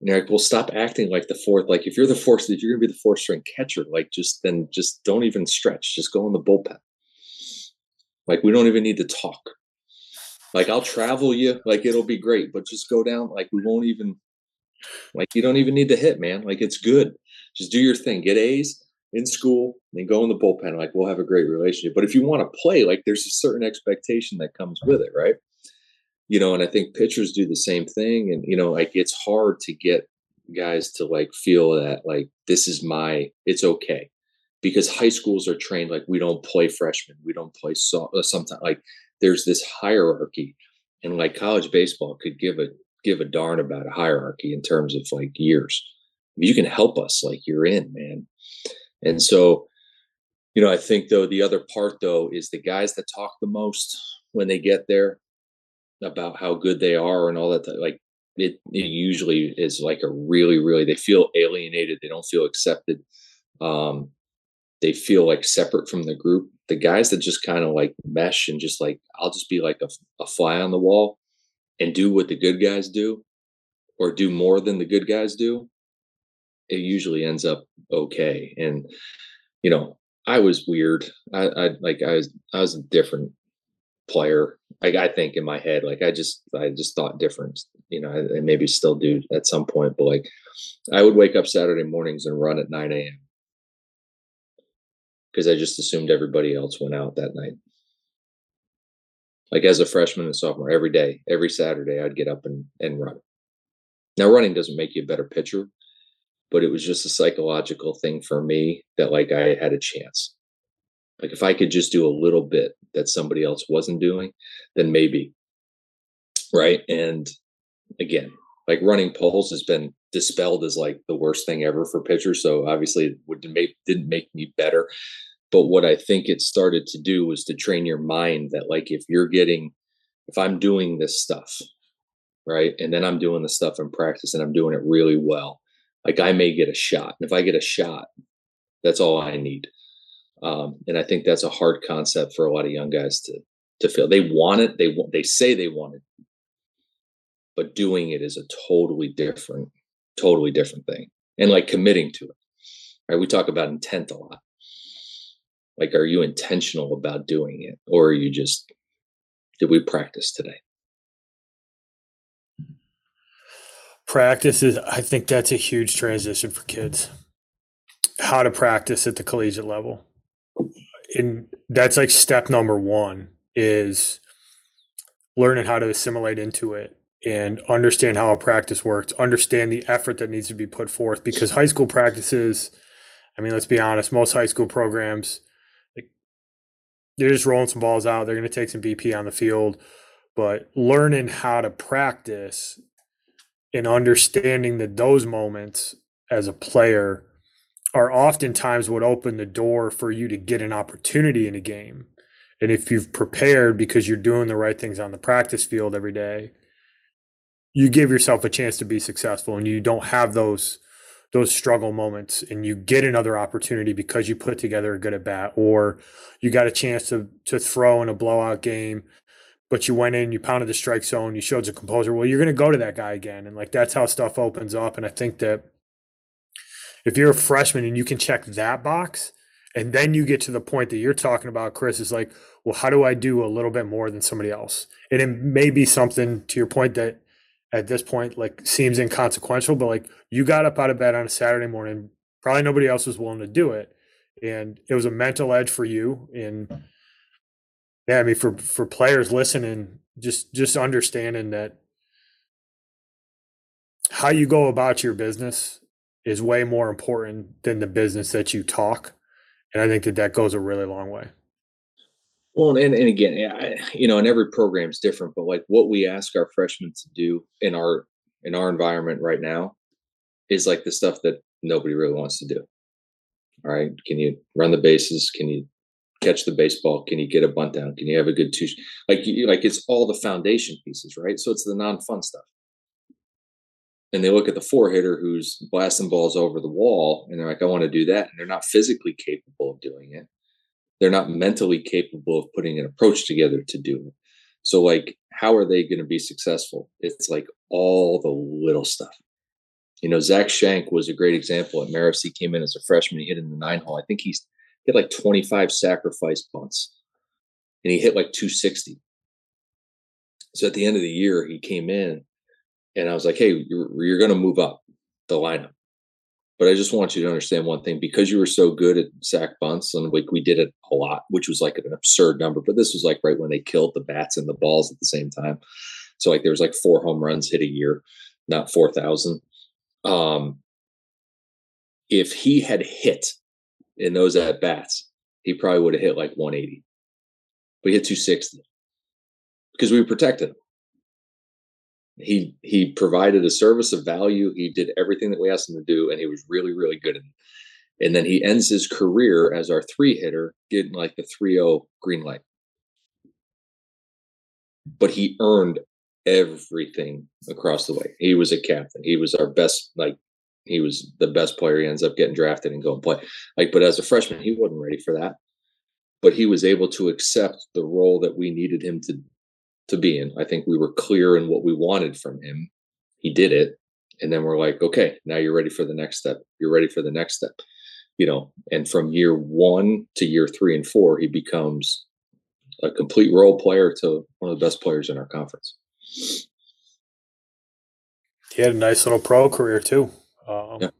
And you're like, well, stop acting like the fourth. Like if you're the fourth, if you're gonna be the fourth string catcher, like just then just don't even stretch. Just go in the bullpen. Like we don't even need to talk. Like I'll travel you, like it'll be great, but just go down. Like we won't even like you don't even need to hit, man. Like it's good. Just do your thing. Get A's in school and go in the bullpen, like we'll have a great relationship. But if you want to play, like there's a certain expectation that comes with it, right? You know, and I think pitchers do the same thing. And, you know, like it's hard to get guys to like feel that like this is my it's okay because high schools are trained like we don't play freshmen we don't play so uh, sometimes like there's this hierarchy and like college baseball could give a give a darn about a hierarchy in terms of like years you can help us like you're in man and so, you know, I think though the other part though is the guys that talk the most when they get there about how good they are and all that. Like it, it usually is like a really, really they feel alienated. They don't feel accepted. Um, they feel like separate from the group. The guys that just kind of like mesh and just like I'll just be like a, a fly on the wall and do what the good guys do, or do more than the good guys do it usually ends up okay. And you know, I was weird. I, I like I was I was a different player. Like I think in my head, like I just I just thought different. You know, and maybe still do at some point, but like I would wake up Saturday mornings and run at 9 a.m. because I just assumed everybody else went out that night. Like as a freshman and sophomore, every day, every Saturday, I'd get up and, and run. Now, running doesn't make you a better pitcher, but it was just a psychological thing for me that like I had a chance. Like if I could just do a little bit that somebody else wasn't doing, then maybe. Right. And again, like running poles has been dispelled as like the worst thing ever for pitchers. So obviously it would make didn't make me better. But what I think it started to do was to train your mind that like if you're getting if I'm doing this stuff, right? And then I'm doing the stuff in practice and I'm doing it really well. Like I may get a shot. And if I get a shot, that's all I need. Um, and I think that's a hard concept for a lot of young guys to to feel. They want it. They. They say they want it, but doing it is a totally different, totally different thing. And like committing to it. Right? We talk about intent a lot. Like, are you intentional about doing it, or are you just? Did we practice today? Practice is. I think that's a huge transition for kids. How to practice at the collegiate level and that's like step number one is learning how to assimilate into it and understand how a practice works understand the effort that needs to be put forth because high school practices i mean let's be honest most high school programs, they're just rolling some balls out they're going to take some bp on the field but learning how to practice and understanding that those moments as a player are oftentimes what open the door for you to get an opportunity in a game. And if you've prepared because you're doing the right things on the practice field every day, you give yourself a chance to be successful and you don't have those those struggle moments and you get another opportunity because you put together a good at bat or you got a chance to to throw in a blowout game but you went in you pounded the strike zone you showed some composure well you're going to go to that guy again and like that's how stuff opens up and i think that if you're a freshman and you can check that box, and then you get to the point that you're talking about, Chris, is like, well, how do I do a little bit more than somebody else? And it may be something to your point that at this point like seems inconsequential, but like you got up out of bed on a Saturday morning, probably nobody else was willing to do it. And it was a mental edge for you. And yeah, I mean for for players listening, just just understanding that how you go about your business is way more important than the business that you talk. And I think that that goes a really long way. Well, and, and again, I, you know, and every program is different, but like what we ask our freshmen to do in our in our environment right now is like the stuff that nobody really wants to do. All right, can you run the bases? Can you catch the baseball? Can you get a bunt down? Can you have a good two? Like, you, like it's all the foundation pieces, right? So it's the non-fun stuff and they look at the four hitter who's blasting balls over the wall and they're like, I want to do that. And they're not physically capable of doing it. They're not mentally capable of putting an approach together to do it. So, like, how are they going to be successful? It's like all the little stuff. You know, Zach Shank was a great example at Marist. He came in as a freshman. He hit in the nine hole. I think he's hit like 25 sacrifice bunts and he hit like 260. So at the end of the year, he came in and I was like, "Hey, you're, you're going to move up the lineup." But I just want you to understand one thing: because you were so good at sack bunts, and like we did it a lot, which was like an absurd number. But this was like right when they killed the bats and the balls at the same time. So like there was like four home runs hit a year, not four thousand. Um, if he had hit in those at bats, he probably would have hit like 180. But he hit 260 because we protected him he he provided a service of value. He did everything that we asked him to do, and he was really really good it. And then he ends his career as our three hitter, getting like the 3-0 green light. But he earned everything across the way. He was a captain. He was our best, like he was the best player. He ends up getting drafted and going play. Like, but as a freshman, he wasn't ready for that. But he was able to accept the role that we needed him to to be in. I think we were clear in what we wanted from him. He did it. And then we're like, okay, now you're ready for the next step. You're ready for the next step. you know, and from year one to year three and four, he becomes a complete role player to one of the best players in our conference. He had a nice little pro career too. Um, yeah,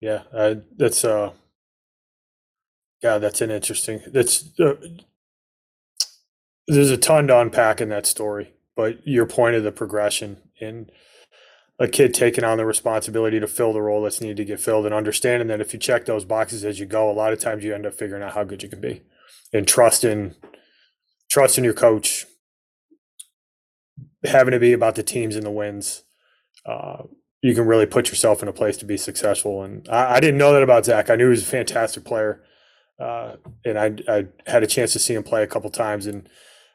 yeah uh, that's uh, yeah, that's an interesting. That's uh, there's a ton to unpack in that story, but your point of the progression and a kid taking on the responsibility to fill the role that's needed to get filled and understanding that if you check those boxes as you go, a lot of times you end up figuring out how good you can be and trusting trusting your coach, having to be about the teams and the wins. Uh, you can really put yourself in a place to be successful. And I, I didn't know that about Zach. I knew he was a fantastic player. Uh, and I, I had a chance to see him play a couple times and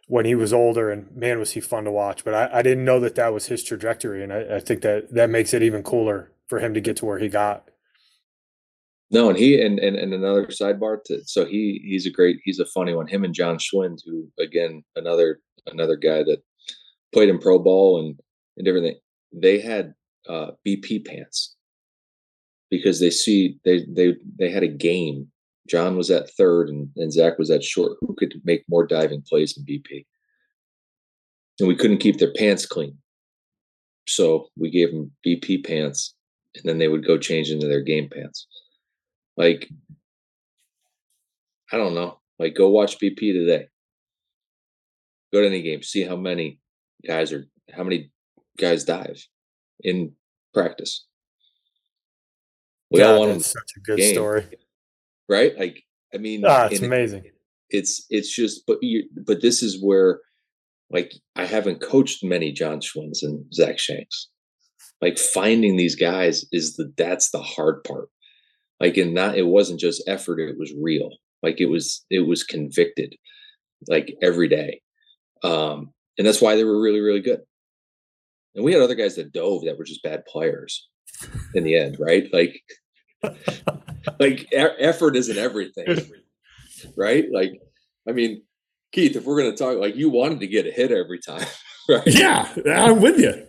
when he was older and man was he fun to watch. But i, I didn't know that that was his trajectory and I, I, think that that makes it even cooler for him to get to where he got. No and he and and, and another sidebar to, so he he's a great he's a funny one. Him and john schwind who again another another guy that played in pro ball and and things they had uh bp pants because they see they they they had a game John was at third and, and Zach was at short. Who could make more diving plays than BP? And we couldn't keep their pants clean. So we gave them BP pants and then they would go change into their game pants. Like, I don't know. Like, go watch BP today. Go to any game, see how many guys are, how many guys dive in practice. We God, all want them such a good game. story right? Like, I mean, ah, it's amazing. it's it's just, but you, but this is where, like, I haven't coached many John Schwinds and Zach Shanks. Like finding these guys is the that's the hard part. Like, and not it wasn't just effort; it was real. Like it was it was convicted, like every day, um, and that's why they were really really good. And we had other guys that dove that were just bad players in the end, right? Like like e- effort isn't everything, right? Like, I mean, Keith, if we're going to talk, like you wanted to get a hit every time, right? Yeah, I'm with you.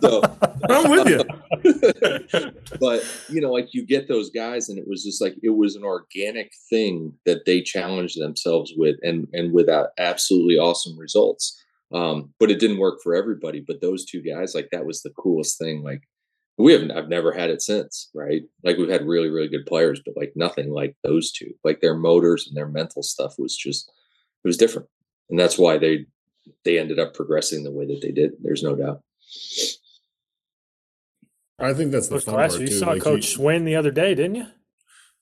so I'm with you. but you know, like you get those guys, and it was just like it was an organic thing that they challenged themselves with, and and without absolutely awesome results. Um, but it didn't work for everybody. But those two guys, like that was the coolest thing. Like we have I've never had it since, right? Like we've had really, really good players, but like nothing like those two. Like their motors and their mental stuff was just it was different. And that's why they they ended up progressing the way that they did. There's no doubt. I think that's the fun part You too. saw like Coach you, Schwind the other day, didn't you?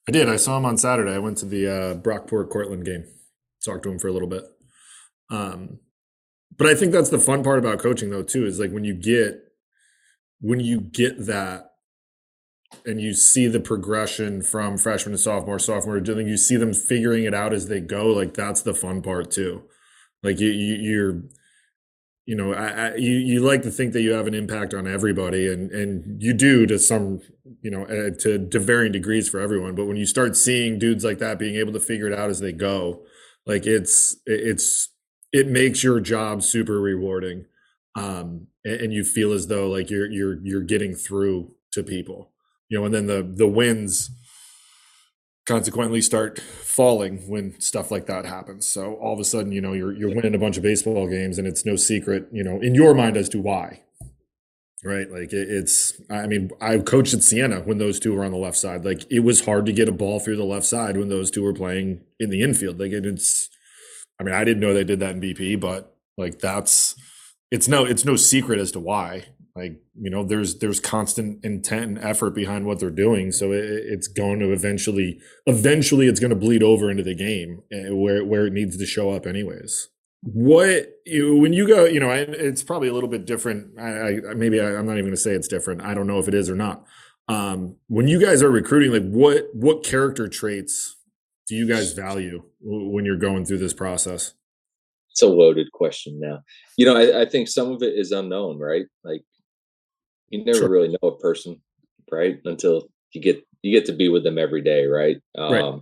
I did. I saw him on Saturday. I went to the uh, Brockport Cortland game. Talked to him for a little bit. Um, but I think that's the fun part about coaching, though, too, is like when you get when you get that and you see the progression from freshman to sophomore, sophomore, doing, you see them figuring it out as they go. Like that's the fun part too. Like you, you are you know, I, I, you you like to think that you have an impact on everybody, and and you do to some, you know, uh, to to varying degrees for everyone. But when you start seeing dudes like that being able to figure it out as they go, like it's it's it makes your job super rewarding um, and, and you feel as though like you're you're you're getting through to people, you know, and then the the wins consequently start falling when stuff like that happens. So all of a sudden, you know, you're you're winning a bunch of baseball games, and it's no secret, you know, in your mind as to why. Right, like it, it's. I mean, I coached at Siena when those two were on the left side. Like it was hard to get a ball through the left side when those two were playing in the infield. Like it, it's. I mean, I didn't know they did that in BP, but like that's it's no it's no secret as to why. Like you know there's there's constant intent and effort behind what they're doing. So it, it's going to eventually eventually it's going to bleed over into the game eh, where where it needs to show up anyways. What you, when you go you know it's probably a little bit different. I, I maybe I, am not even going to say it's different. I don't know if it is or not. Um, when you guys are recruiting like what what character traits do you guys value when you're going through this process it's a loaded question now. You know, I, I think some of it is unknown, right? Like you never sure. really know a person, right? Until you get you get to be with them every day, right? Um, right.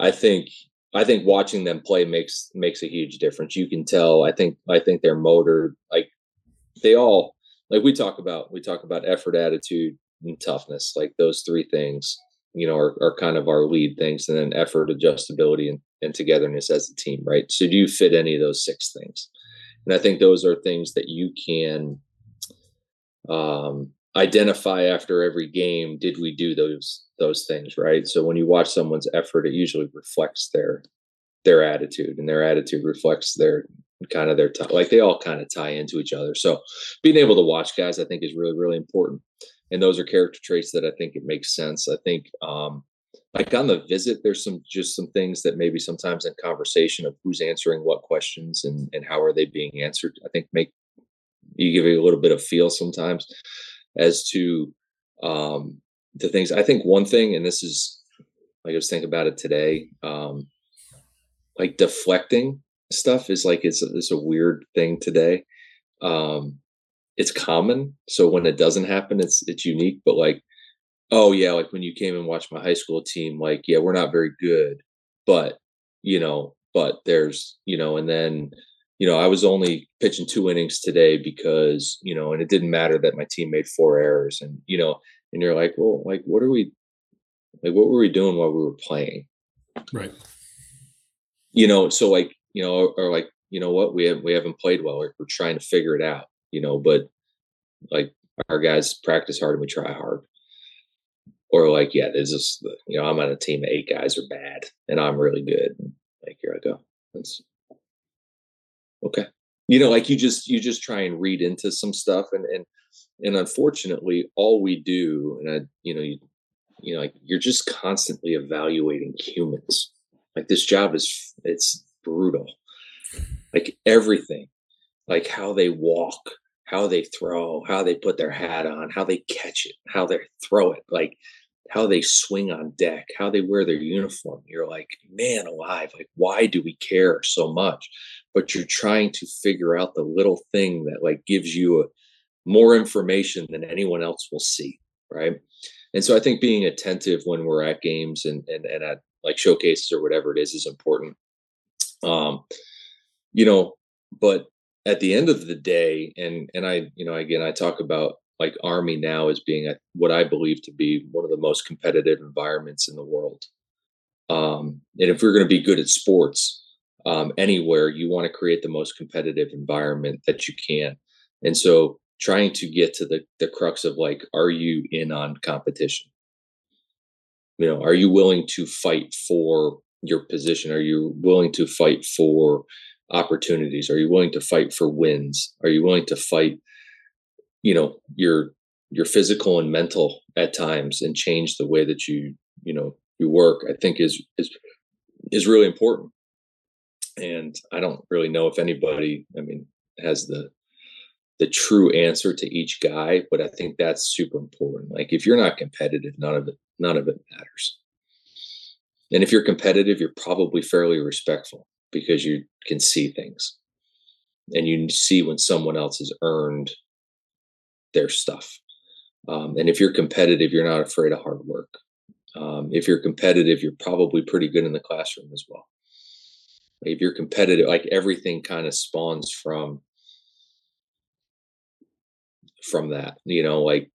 I think I think watching them play makes makes a huge difference. You can tell. I think I think their motor, like they all, like we talk about, we talk about effort, attitude, and toughness. Like those three things you know, are, are kind of our lead things, and then effort, adjustability, and, and togetherness as a team, right? So, do you fit any of those six things? And I think those are things that you can um, identify after every game. Did we do those those things right? So when you watch someone's effort, it usually reflects their their attitude, and their attitude reflects their kind of their t- like they all kind of tie into each other. So being able to watch guys, I think, is really really important and those are character traits that I think it makes sense. I think um, like on the visit, there's some just some things that maybe sometimes in conversation of who's answering what questions and and how are they being answered. I think make you give you a little bit of feel sometimes as to um, the things. I think one thing, and this is like I was thinking about it today, um, like deflecting stuff is like it's a, it's a weird thing today. Um, it's common. So when it doesn't happen, it's it's unique. But like, oh yeah, like when you came and watched my high school team, like yeah, we're not very good, but you know, but there's you know, and then you know, I was only pitching two innings today because you know, and it didn't matter that my team made four errors, and you know, and you're like, well, like what are we, like what were we doing while we were playing? Right. You know, so like you know, or, or like you know what we have we haven't played well, or we're trying to figure it out you know, but like our guys practice hard and we try hard. Or like, yeah, there's this, you know, I'm on a team of eight guys are bad and I'm really good. Like, here I go. That's okay. You know, like you just you just try and read into some stuff and and and unfortunately all we do, and I, you know, you you know, like you're just constantly evaluating humans. Like this job is it's brutal. Like everything like how they walk, how they throw, how they put their hat on, how they catch it, how they throw it, like how they swing on deck, how they wear their uniform. You're like, man alive, like why do we care so much? But you're trying to figure out the little thing that like gives you a, more information than anyone else will see, right? And so I think being attentive when we're at games and and, and at like showcases or whatever it is is important. Um, you know, but at the end of the day, and and I, you know, again, I talk about like Army now as being what I believe to be one of the most competitive environments in the world. Um, and if we're going to be good at sports um, anywhere, you want to create the most competitive environment that you can. And so, trying to get to the the crux of like, are you in on competition? You know, are you willing to fight for your position? Are you willing to fight for opportunities? Are you willing to fight for wins? Are you willing to fight, you know, your your physical and mental at times and change the way that you, you know, you work, I think is is is really important. And I don't really know if anybody, I mean, has the the true answer to each guy, but I think that's super important. Like if you're not competitive, none of it none of it matters. And if you're competitive, you're probably fairly respectful because you can see things and you see when someone else has earned their stuff. Um, and if you're competitive, you're not afraid of hard work. Um, if you're competitive, you're probably pretty good in the classroom as well. If you're competitive, like everything kind of spawns from from that. You know, like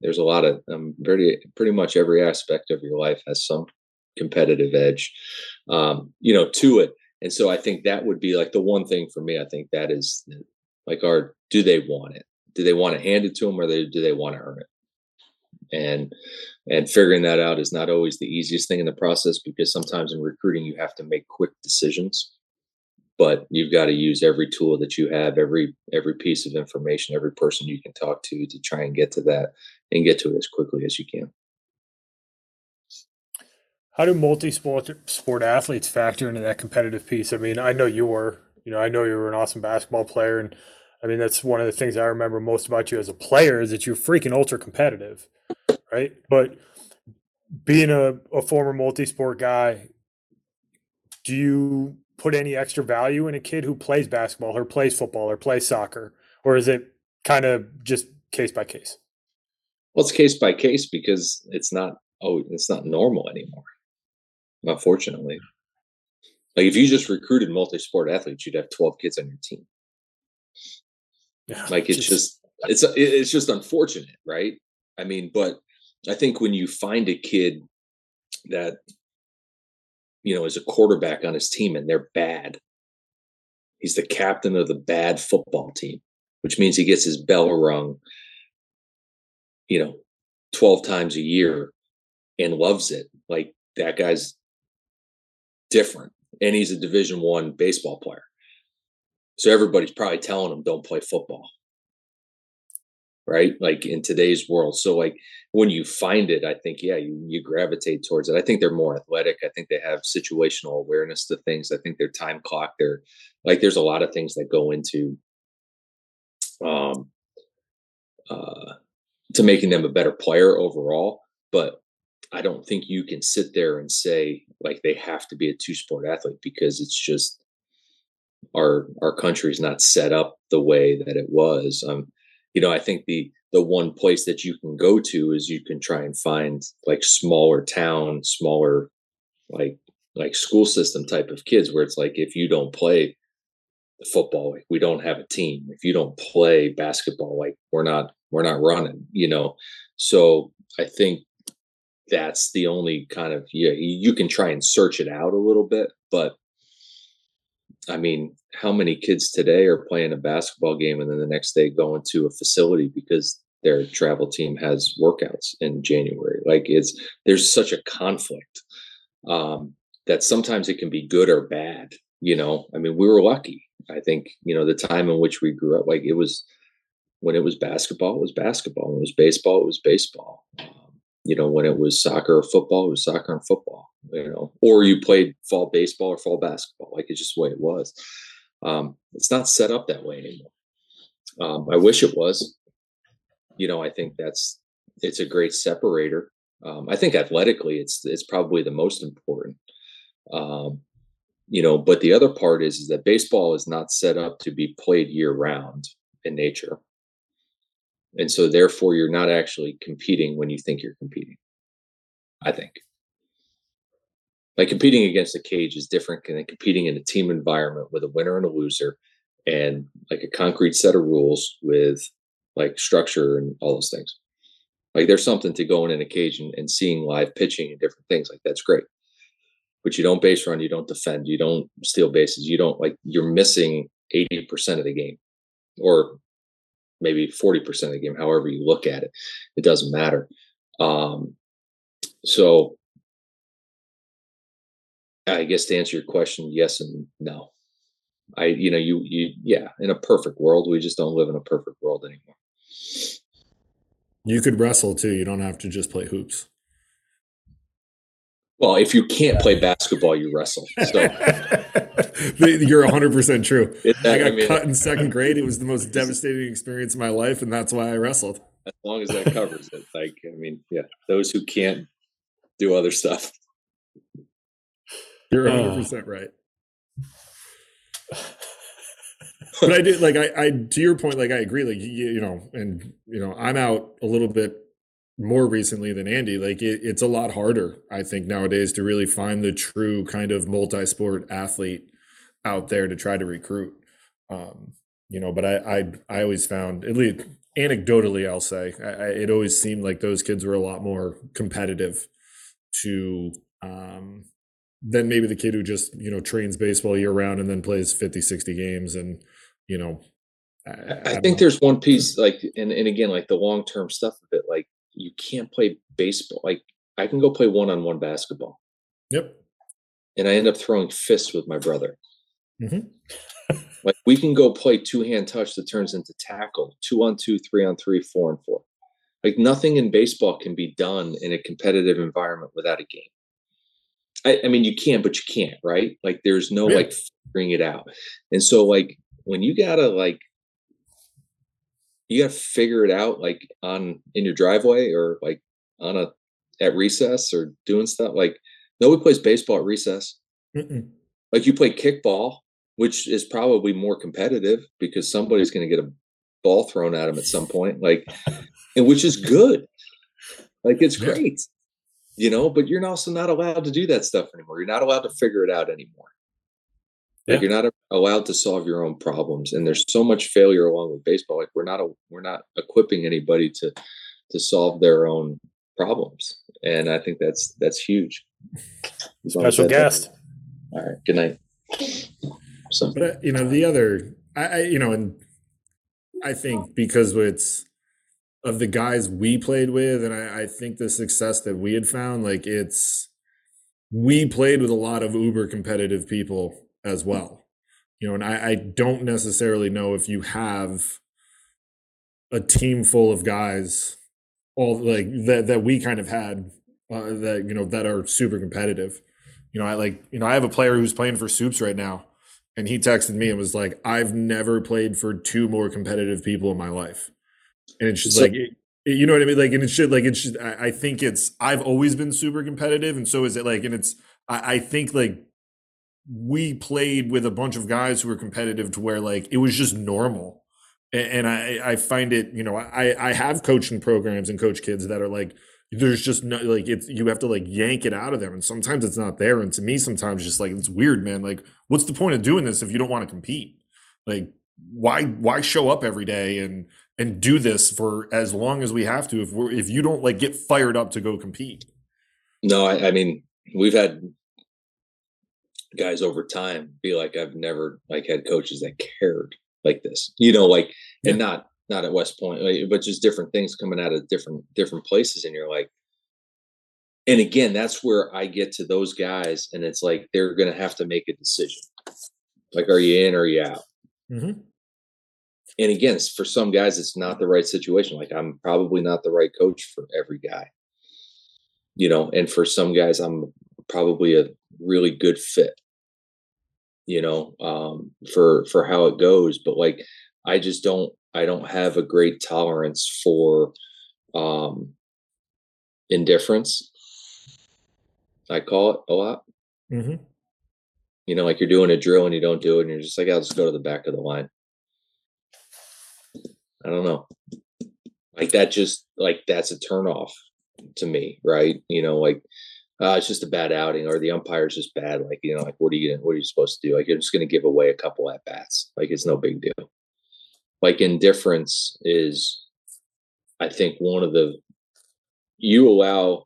there's a lot of um, pretty pretty much every aspect of your life has some competitive edge. Um, you know, to it and so I think that would be like the one thing for me. I think that is like, our do they want it? Do they want to hand it to them, or they, do they want to earn it? And and figuring that out is not always the easiest thing in the process because sometimes in recruiting you have to make quick decisions but you've got to use every tool that you have every every piece of information every person you can talk to to try and get to that and get to it as quickly as you can how do multi-sport sport athletes factor into that competitive piece? I mean, I know you were, you know, I know you were an awesome basketball player, and I mean that's one of the things I remember most about you as a player is that you're freaking ultra competitive, right? But being a, a former multi-sport guy, do you put any extra value in a kid who plays basketball or plays football or plays soccer, or is it kind of just case by case? Well, it's case by case because it's not oh, it's not normal anymore unfortunately. Like if you just recruited multi-sport athletes, you'd have 12 kids on your team. Yeah, like it's just, just it's uh, it's just unfortunate, right? I mean, but I think when you find a kid that you know is a quarterback on his team and they're bad he's the captain of the bad football team which means he gets his bell rung you know 12 times a year and loves it like that guy's different and he's a division one baseball player. So everybody's probably telling him don't play football. Right? Like in today's world. So like when you find it i think yeah you, you gravitate towards it. I think they're more athletic. I think they have situational awareness to things. I think their time clock. They're like there's a lot of things that go into um uh to making them a better player overall. But i don't think you can sit there and say like they have to be a two sport athlete because it's just our our country's not set up the way that it was um you know, I think the the one place that you can go to is you can try and find like smaller town, smaller like like school system type of kids where it's like if you don't play football, like we don't have a team. If you don't play basketball, like we're not we're not running, you know. So I think that's the only kind of yeah, you can try and search it out a little bit, but I mean, how many kids today are playing a basketball game and then the next day going to a facility because their travel team has workouts in January? Like it's there's such a conflict um, that sometimes it can be good or bad. You know, I mean, we were lucky. I think you know the time in which we grew up, like it was when it was basketball, it was basketball. When it was baseball, it was baseball. You know, when it was soccer or football, it was soccer and football you know, or you played fall baseball or fall basketball. Like it's just the way it was. Um, it's not set up that way anymore. Um, I wish it was. You know, I think that's it's a great separator. Um, I think athletically, it's it's probably the most important. Um, you know, but the other part is is that baseball is not set up to be played year round in nature, and so therefore you're not actually competing when you think you're competing. I think like competing against a cage is different than competing in a team environment with a winner and a loser and like a concrete set of rules with like structure and all those things like there's something to going in a cage and, and seeing live pitching and different things like that's great but you don't base run you don't defend you don't steal bases you don't like you're missing 80% of the game or maybe 40% of the game however you look at it it doesn't matter um so I guess to answer your question, yes and no. I, you know, you, you, yeah, in a perfect world, we just don't live in a perfect world anymore. You could wrestle too. You don't have to just play hoops. Well, if you can't play basketball, you wrestle. So you're 100% true. It, I got I mean, cut in second grade. It was the most devastating experience of my life, and that's why I wrestled. As long as that covers it. Like, I mean, yeah, those who can't do other stuff. You're 100 percent right. but I did like I, I to your point, like I agree, like you, you know, and you know, I'm out a little bit more recently than Andy. Like it, it's a lot harder, I think, nowadays to really find the true kind of multi-sport athlete out there to try to recruit. Um, you know, but I, I, I always found, at least anecdotally, I'll say, I, it always seemed like those kids were a lot more competitive to um, than maybe the kid who just you know trains baseball year round and then plays 50 60 games and you know i, I, I think know. there's one piece like and, and again like the long-term stuff of it like you can't play baseball like i can go play one-on-one basketball yep and i end up throwing fists with my brother mm-hmm. like we can go play two-hand touch that turns into tackle two on two three on three four on four like nothing in baseball can be done in a competitive environment without a game I, I mean, you can, but you can't, right? Like, there's no yeah. like figuring it out. And so, like, when you gotta like, you gotta figure it out, like on in your driveway or like on a at recess or doing stuff. Like, nobody plays baseball at recess. Mm-mm. Like, you play kickball, which is probably more competitive because somebody's going to get a ball thrown at them at some point. Like, and which is good. Like, it's great you know, but you're also not allowed to do that stuff anymore. You're not allowed to figure it out anymore. Like yeah. you're not allowed to solve your own problems. And there's so much failure along with baseball. Like we're not, a, we're not equipping anybody to, to solve their own problems, and I think that's that's huge. Special guest. All right. Good night. So, but uh, you know the other, I, I you know, and I think because it's of the guys we played with, and I, I think the success that we had found, like it's we played with a lot of uber competitive people as well you know and I, I, don't necessarily know if you have a team full of guys all like that that we kind of had uh, that you know that are super competitive you know i like you know i have a player who's playing for soups right now and he texted me and was like i've never played for two more competitive people in my life and it's just so, like you know what I mean? Like, and it should like it's. Just, I, I think it's. I've always been super competitive, and so is it. Like, and it's. I, I think like we played with a bunch of guys who were competitive to where like it was just normal, and, I I find it. You know, I I have coaching programs and coach kids that are like there's just no like it's you have to like yank it out of them. And sometimes it's not there. And to me sometimes just like it's weird man. Like what's the point of doing this if you don't want to compete? Like why why show up every day and and do this for as long as we have to if we're if you don't like get fired up to go compete? No i, I mean we've had guys over time be like i've never like had coaches that cared like this you know like yeah. and not not at west point like, but just different things coming out of different different places and you're like and again that's where i get to those guys and it's like they're gonna have to make a decision like are you in or are you out mm-hmm and again, for some guys, it's not the right situation. Like I'm probably not the right coach for every guy, you know. And for some guys, I'm probably a really good fit, you know, um, for for how it goes. But like, I just don't, I don't have a great tolerance for um, indifference. I call it a lot. Mm-hmm. You know, like you're doing a drill and you don't do it, and you're just like, I'll just go to the back of the line I don't know. Like that just like that's a turnoff to me, right? You know, like uh, it's just a bad outing or the umpire's just bad. Like, you know, like what are you what are you supposed to do? Like you're just gonna give away a couple at bats. Like it's no big deal. Like indifference is I think one of the you allow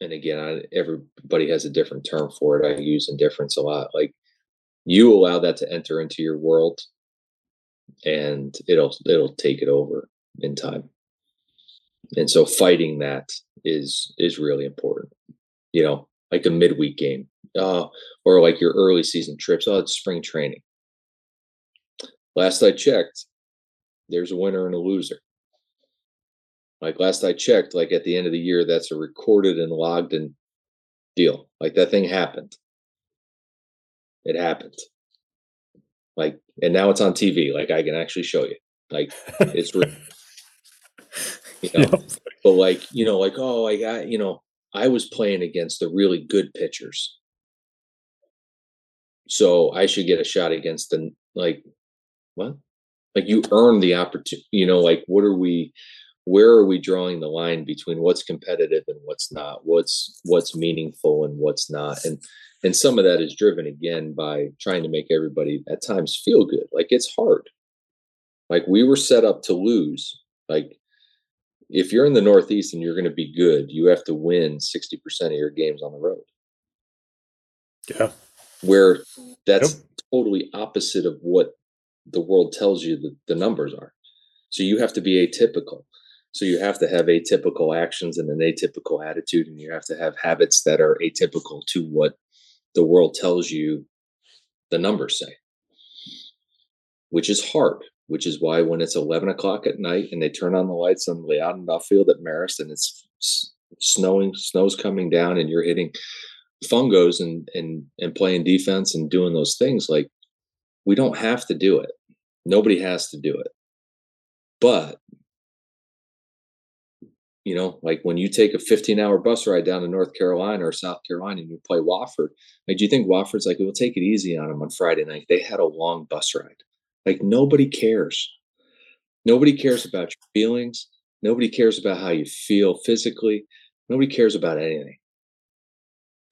and again I, everybody has a different term for it. I use indifference a lot. Like you allow that to enter into your world and it'll it'll take it over in time and so fighting that is is really important you know like a midweek game uh, or like your early season trips oh it's spring training. Last i checked there's a winner and a loser. Like last i checked like at the end of the year that's a recorded and logged in deal. Like that thing happened. It happened. Like and now it's on tv like i can actually show you. Like it's real you know yep. but like you know like oh i got you know i was playing against the really good pitchers. So i should get a shot against the like what? Like you earn the opportunity you know like what are we where are we drawing the line between what's competitive and what's not? What's what's meaningful and what's not? And and some of that is driven again by trying to make everybody at times feel good. Like it's hard. Like we were set up to lose like if you're in the northeast and you're going to be good you have to win 60% of your games on the road yeah where that's yep. totally opposite of what the world tells you that the numbers are so you have to be atypical so you have to have atypical actions and an atypical attitude and you have to have habits that are atypical to what the world tells you the numbers say, which is hard. Which is why when it's 11 o'clock at night and they turn on the lights on Leodendahl Field at Marist and it's snowing, snow's coming down, and you're hitting fungos and and and playing defense and doing those things, like we don't have to do it. Nobody has to do it. But you know, like when you take a 15 hour bus ride down to North Carolina or South Carolina and you play Wofford, like, do you think Wofford's like, we'll take it easy on them on Friday night? They had a long bus ride. Like, nobody cares. Nobody cares about your feelings. Nobody cares about how you feel physically. Nobody cares about anything.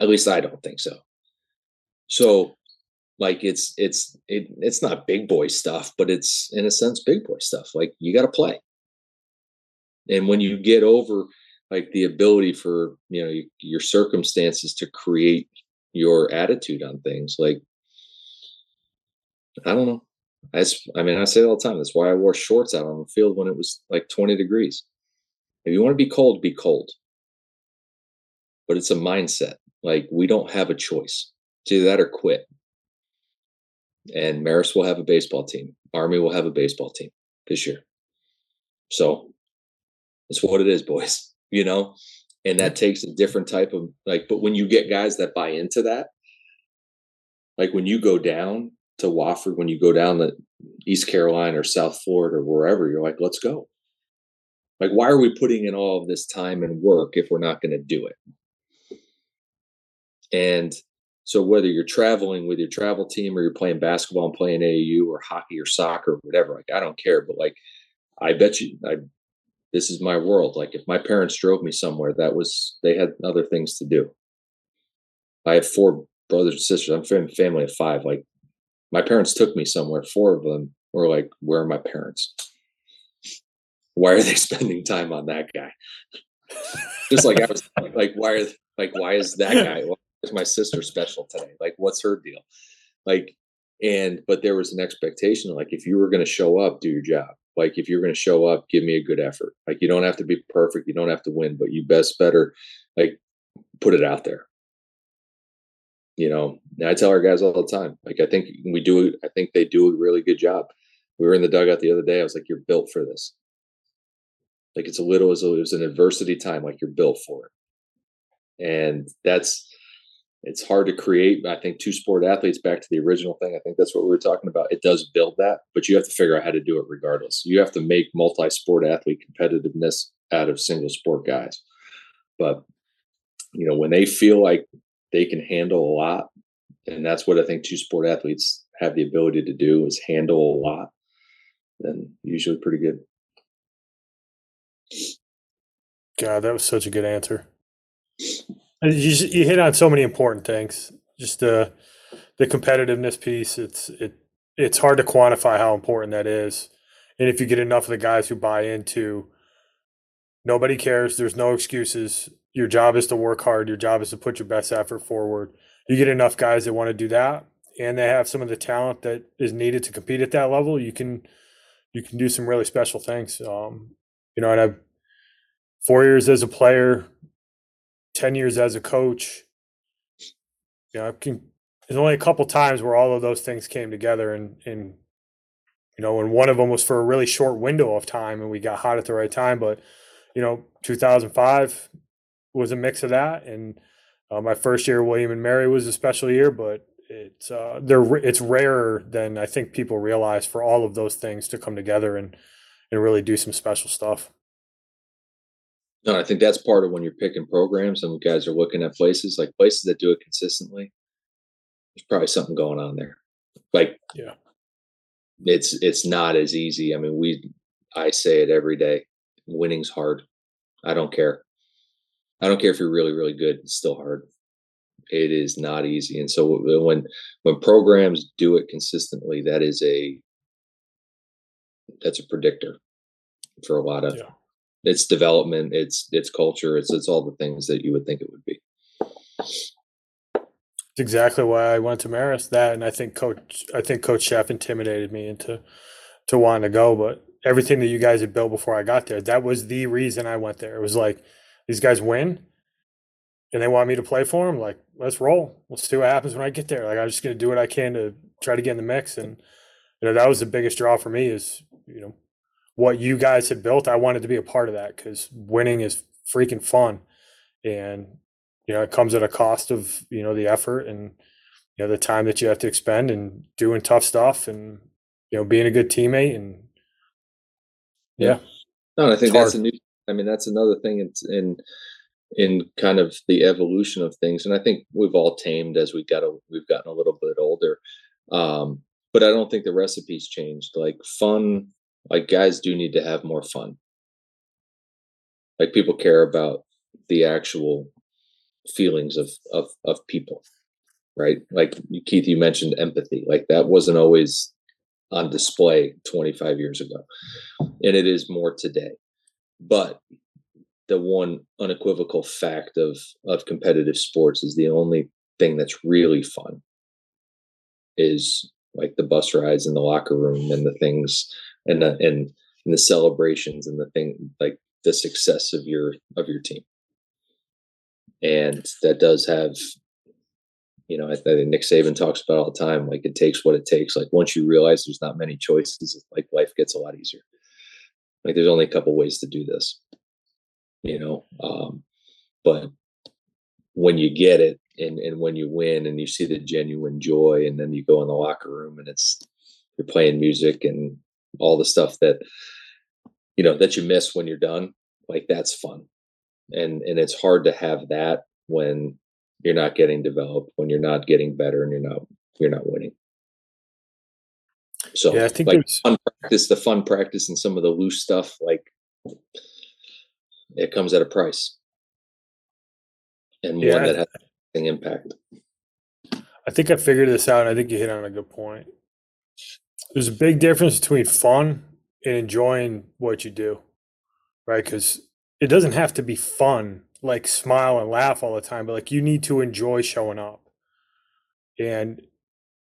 At least I don't think so. So, like, it's it's it, it's not big boy stuff, but it's in a sense big boy stuff. Like, you got to play and when you get over like the ability for you know your circumstances to create your attitude on things like i don't know that's i mean i say it all the time. That's why i wore shorts out on the field when it was like 20 degrees. If you want to be cold be cold. But it's a mindset. Like we don't have a choice. It's either that or quit. And Marist will have a baseball team. Army will have a baseball team this year. So it's what it is boys you know? And that takes a different type of like but when you get guys that buy into that like when you go down to Wofford, when you go down to East Carolina or South Florida or wherever, you're like, let's go. Like, why are we putting in all of this time and work if we're not going to do it? And so, whether you're traveling with your travel team or you're playing basketball and playing AAU or hockey or soccer or whatever, like, I don't care. But like, I bet you, I this is my world. Like if my parents drove me somewhere, that was they had other things to do. I have four brothers and sisters. I'm from a family of five. Like my parents took me somewhere. Four of them were like, "Where are my parents? Why are they spending time on that guy?" Just like I was like, like why are like why is that guy? Why is my sister special today? Like what's her deal? Like and but there was an expectation like if you were going to show up, do your job like if you're going to show up give me a good effort like you don't have to be perfect you don't have to win but you best better like put it out there you know i tell our guys all the time like i think we do i think they do a really good job we were in the dugout the other day i was like you're built for this like it's a little as it was an adversity time like you're built for it and that's it's hard to create. I think two sport athletes, back to the original thing, I think that's what we were talking about. It does build that, but you have to figure out how to do it regardless. You have to make multi sport athlete competitiveness out of single sport guys. But, you know, when they feel like they can handle a lot, and that's what I think two sport athletes have the ability to do is handle a lot, and usually pretty good. God, that was such a good answer. You, you hit on so many important things. Just the the competitiveness piece. It's it it's hard to quantify how important that is. And if you get enough of the guys who buy into nobody cares, there's no excuses. Your job is to work hard. Your job is to put your best effort forward. You get enough guys that want to do that, and they have some of the talent that is needed to compete at that level. You can you can do some really special things. Um, you know, and I've four years as a player, 10 years as a coach, you know, I can, there's only a couple times where all of those things came together and, and, you know, and one of them was for a really short window of time and we got hot at the right time. But, you know, 2005 was a mix of that. And uh, my first year, William and Mary was a special year, but it's, uh, they're, it's rarer than I think people realize for all of those things to come together and, and really do some special stuff. No, I think that's part of when you're picking programs and guys are looking at places like places that do it consistently. There's probably something going on there. Like, yeah, it's it's not as easy. I mean, we I say it every day. Winning's hard. I don't care. I don't care if you're really really good. It's still hard. It is not easy. And so when when programs do it consistently, that is a that's a predictor for a lot of yeah its development, its its culture, it's it's all the things that you would think it would be. It's exactly why I went to Marist. That and I think coach I think Coach Szefc intimidated me into to wanting to go, but everything that you guys had built before I got there, that was the reason I went there. It was like these guys win and they want me to play for them. Like, let's roll. We'll see what happens when I get there. Like, I'm just going to do what I can to try to get in the mix. And, you know, that was the biggest draw for me is, you know, what you guys had built, I wanted to be a part of that because winning is freaking fun. And, you know, it comes at a cost of, you know, the effort and, you know, the time that you have to expend and doing tough stuff and, you know, being a good teammate. And yeah. No, I think that's a new, I mean, that's another thing in, in, in kind of the evolution of things. And I think we've all tamed as we got a, we've gotten a little bit older. Um, but I don't think the recipe's changed. Like fun like guys do need to have more fun like people care about the actual feelings of of of people right like keith you mentioned empathy like that wasn't always on display 25 years ago and it is more today but the one unequivocal fact of of competitive sports is the only thing that's really fun is like the bus rides in the locker room and the things and the and, and the celebrations and the thing like the success of your of your team and that does have you know, I think Nick Saban talks about all the time. Like it takes what it takes. Like once you realize there's not many choices, like life gets a lot easier. Like there's only a couple ways to do this, you know. Um, but when you get it, and and when you win, and you see the genuine joy, and then you go in the locker room, and it's you're playing music and all the stuff that you know that you miss when you're done. Like that's fun, and and it's hard to have that when you're not getting developed, when you're not getting better, and you're not you're not winning. So yeah, I think like fun practice, the fun practice, and some of the loose stuff, like it comes at a price, and yeah, one that has an impact. I think I figured this out. and I think you hit on a good point. There's a big difference between fun and enjoying what you do, right? Because it doesn't have to be fun like smile and laugh all the time, but like you need to enjoy showing up. And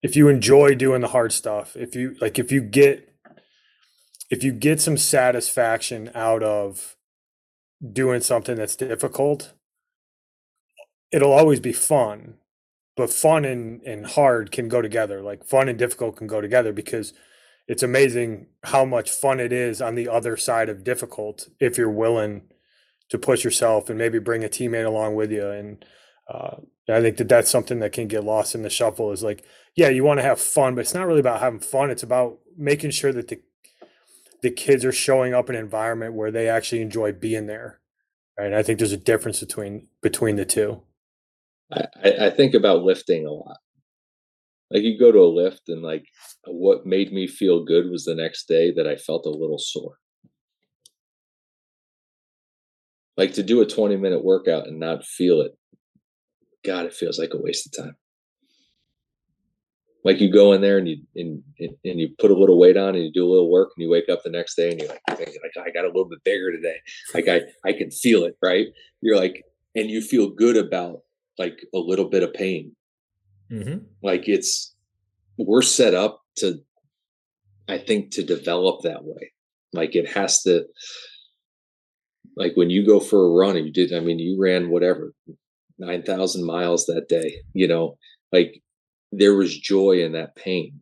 if you enjoy doing the hard stuff, if you like if you get if you get some satisfaction out of doing something that's difficult, it'll always be fun. But fun and, and hard can go together. Like fun and difficult can go together because it's amazing how much fun it is on the other side of difficult if you're willing to push yourself and maybe bring a teammate along with you. And uh, I think that that's something that can get lost in the shuffle. Is like, yeah, you want to have fun, but it's not really about having fun. It's about making sure that the the kids are showing up in an environment where they actually enjoy being there. Right. And I think there's a difference between between the two. I, I think about lifting a lot. Like you go to a lift and like what made me feel good was the next day that I felt a little sore. like to do a 20 minute workout and not feel it god it feels like a waste of time like you go in there and you and, and you put a little weight on and you do a little work and you wake up the next day and you're like, like I got a little bit bigger today. Like I I can feel it, right? You're like, and you feel good about like a little bit of pain. Mm-hmm. Like it's we're set up to, I think, to develop that way. Like it has to like when you go for a run and you did i mean you ran whatever 9000 miles that day you know like there was joy in that pain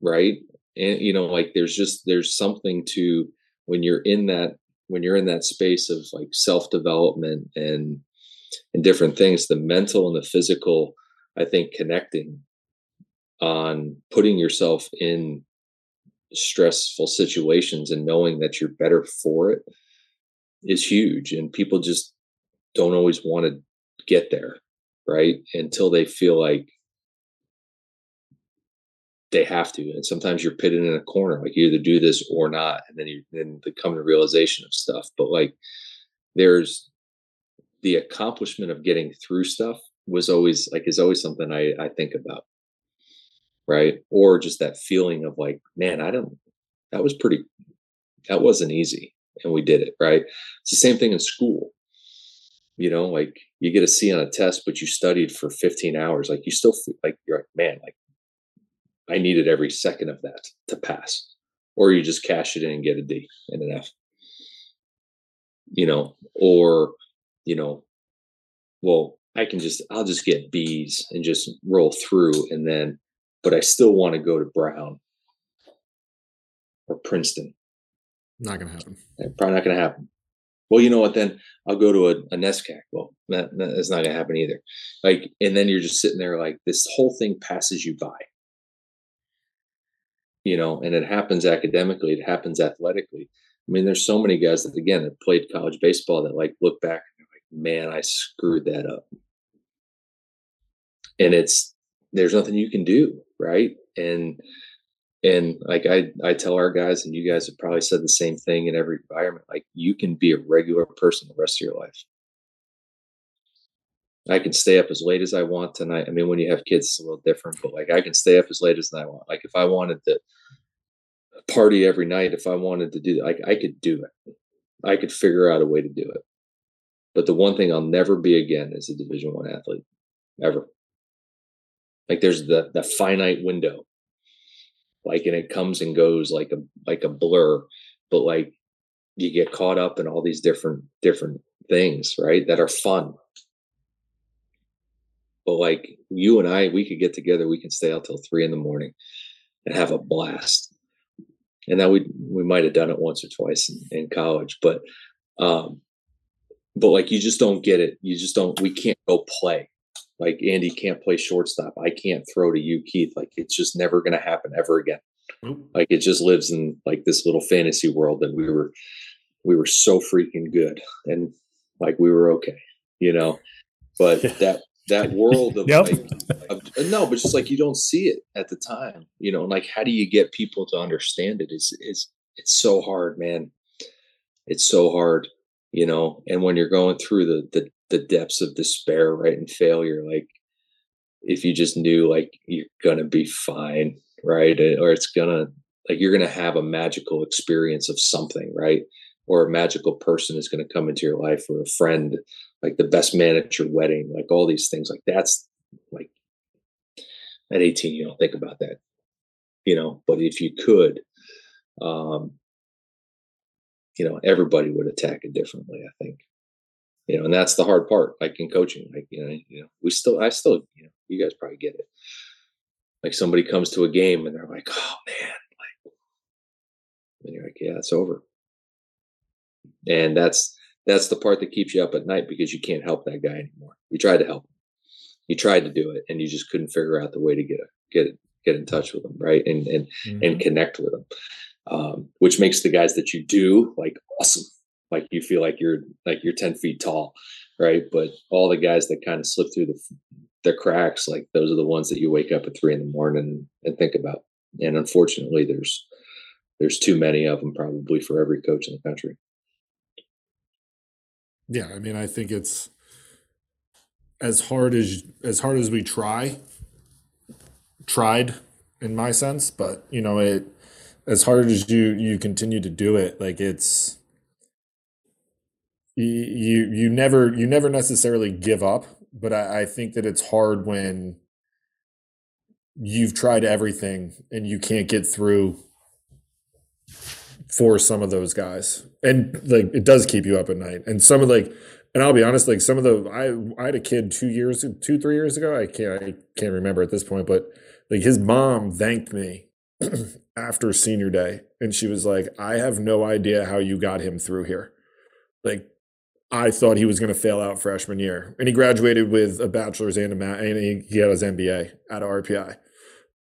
right? And you know like there's just there's something to when you're in that when you're in that space of like self development and and different things the mental and the physical i think connecting on putting yourself in stressful situations and knowing that you're better for it is huge and people just don't always want to get there right? Until they feel like they have to. And sometimes you're pitted in a corner like you either do this or not and then you then come to realization of stuff. But like there's the accomplishment of getting through stuff was always like is always something i i think about. Right? Or just that feeling of like man i don't that was pretty that wasn't easy and we did it right? It's the same thing in school. You know like you get a c on a test but you studied for 15 hours like you still feel like you're like man like i needed every second of that to pass or you just cash it in and get a d and an f you know or you know well i can just i'll just get b's and just roll through and then but i still want to go to brown or princeton not going to happen. Eh, probably not going to happen. Well, you know what? Then I'll go to a, a NESCAC. Well, that, that's not going to happen either. Like, and then you're just sitting there like this whole thing passes you by. You know, and it happens academically. It happens athletically. I mean, there's so many guys that again that played college baseball that like look back and they're like, man, I screwed that up. And it's there's nothing you can do, right? And and like I, I tell our guys, and you guys have probably said the same thing in every environment. Like you can be a regular person the rest of your life. I can stay up as late as I want tonight. I mean, when you have kids, it's a little different, but like I can stay up as late as I want. Like if I wanted to party every night, if I wanted to do that, like I could do it. I could figure out a way to do it. But the one thing I'll never be again is a Division One athlete, ever. Like there's the the finite window, like and it comes and goes like a like a blur, but like you get caught up in all these different different things, right? That are fun. But like you and I, we could get together, we can stay out till three in the morning and have a blast. And that we we might have done it once or twice in, in college, but um, but like you just don't get it. You just don't. We can't go play. Like Andy can't play shortstop. I can't throw to you, Keith. Like it's just never going to happen ever again. Like it just lives in like this little fantasy world that we were we were so freaking good and like we were okay, you know. But that that world of yep. like of, uh, no, but just like you don't see it at the time, you know. And like, how do you get people to understand it? Is is it's so hard, man. It's so hard, you know. And when you're going through the the the depths of despair, right, and failure, like if you just knew like you're gonna be fine, right, eh, or it's gonna like you're gonna have a magical experience of something, right, or a magical person is gonna come into your life, or a friend like the best man at your wedding, like all these things. Like that's like at 18, you don't think about that, you know. But if you could, um, you know, everybody would attack it differently. I think, you know, and that's the hard part. Like in coaching, like you know, you know, we still, I still, you know, you guys probably get it. Like somebody comes to a game and they're like, "Oh man," like, and you're like, "Yeah, it's over." And that's that's the part that keeps you up at night because you can't help that guy anymore. You tried to help him. You tried to do it and you just couldn't figure out the way to get get get in touch with them, right? And and mm-hmm. and connect with them. Um, which makes the guys that you do like awesome. Like you feel like you're like you're 10 feet tall, right? But all the guys that kind of slip through the the cracks, like those are the ones that you wake up at three in the morning and think about. And unfortunately, there's there's too many of them probably for every coach in the country. Yeah, I mean, I think it's as hard as as hard as we try, tried in my sense, but you know, it as hard as you you continue to do it, like it's you you, never you never necessarily give up, but I, I think that it's hard when you've tried everything and you can't get through for some of those guys. And like it does keep you up at night. And some of like and I'll be honest, like some of the I I had a kid two years two, three years ago. I can't I can't remember at this point, but like his mom thanked me after senior day. And she was like, I have no idea how you got him through here. Like I thought he was going to fail out freshman year. And he graduated with a bachelor's and a ma- and he, he had his MBA at RPI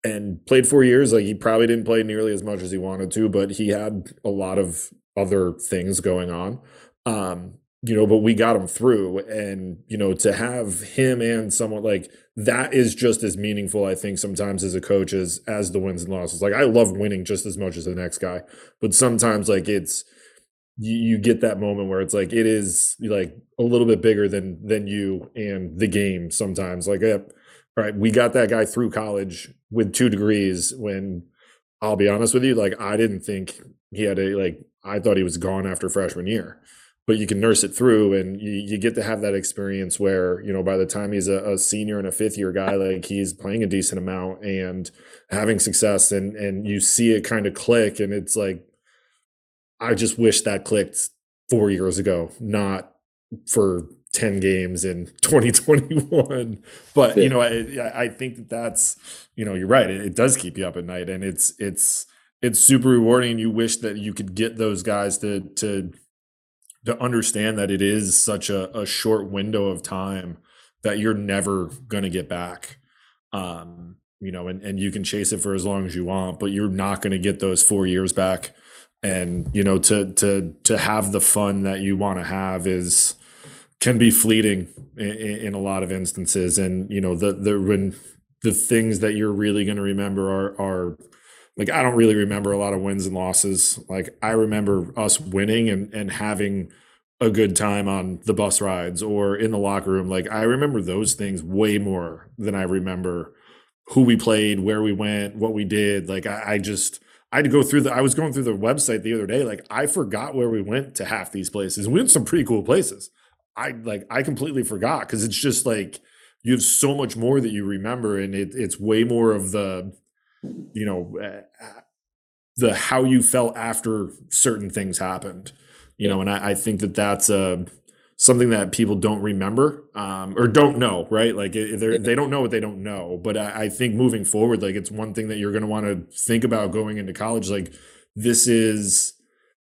and played four years. Like he probably didn't play nearly as much as he wanted to, but he had a lot of other things going on. Um, you know, but we got him through. And, you know, to have him and someone like that is just as meaningful, I think, sometimes as a coach as as the wins and losses. Like I love winning just as much as the next guy. But sometimes like it's you, you get that moment where it's like it is like a little bit bigger than than you and the game sometimes. Like right, we got that guy through college with two degrees when I'll be honest with you, like I didn't think he had a like I thought he was gone after freshman year. But you can nurse it through and you, you get to have that experience where, you know, by the time he's a, a senior and a fifth year guy, like he's playing a decent amount and having success and and you see it kind of click and it's like I just wish that clicked four years ago, not for 10 games in 2021 but yeah. you know I, I think that that's you know you're right. It, it, does keep you up at night and it's it's it's super rewarding. You wish that you could get those guys to to to understand that it is such a, a short window of time that you're never going to get back. Um you know and, and you can chase it for as long as you want but you're not going to get those four years back. And you know to to to have the fun that you want to have is can be fleeting in, in, a lot of instances and you know the the when the things that you're really going to remember are are like I don't really remember a lot of wins and losses like I remember us winning and and having a good time on the bus rides or in the locker room like I remember those things way more than I remember who we played where we went what we did like I, I just I had to go through the I was going through the website the other day. Like I forgot where we went to half these places. We went some pretty cool places. I like I completely forgot because it's just like you have so much more that you remember, and it, it's way more of the, you know, uh, the how you felt after certain things happened. You know, and I, I think that that's a something that people don't remember um, or don't know, right? Like they they don't know what they don't know. But I, I think moving forward, like it's one thing that you're going to want to think about going into college. Like this is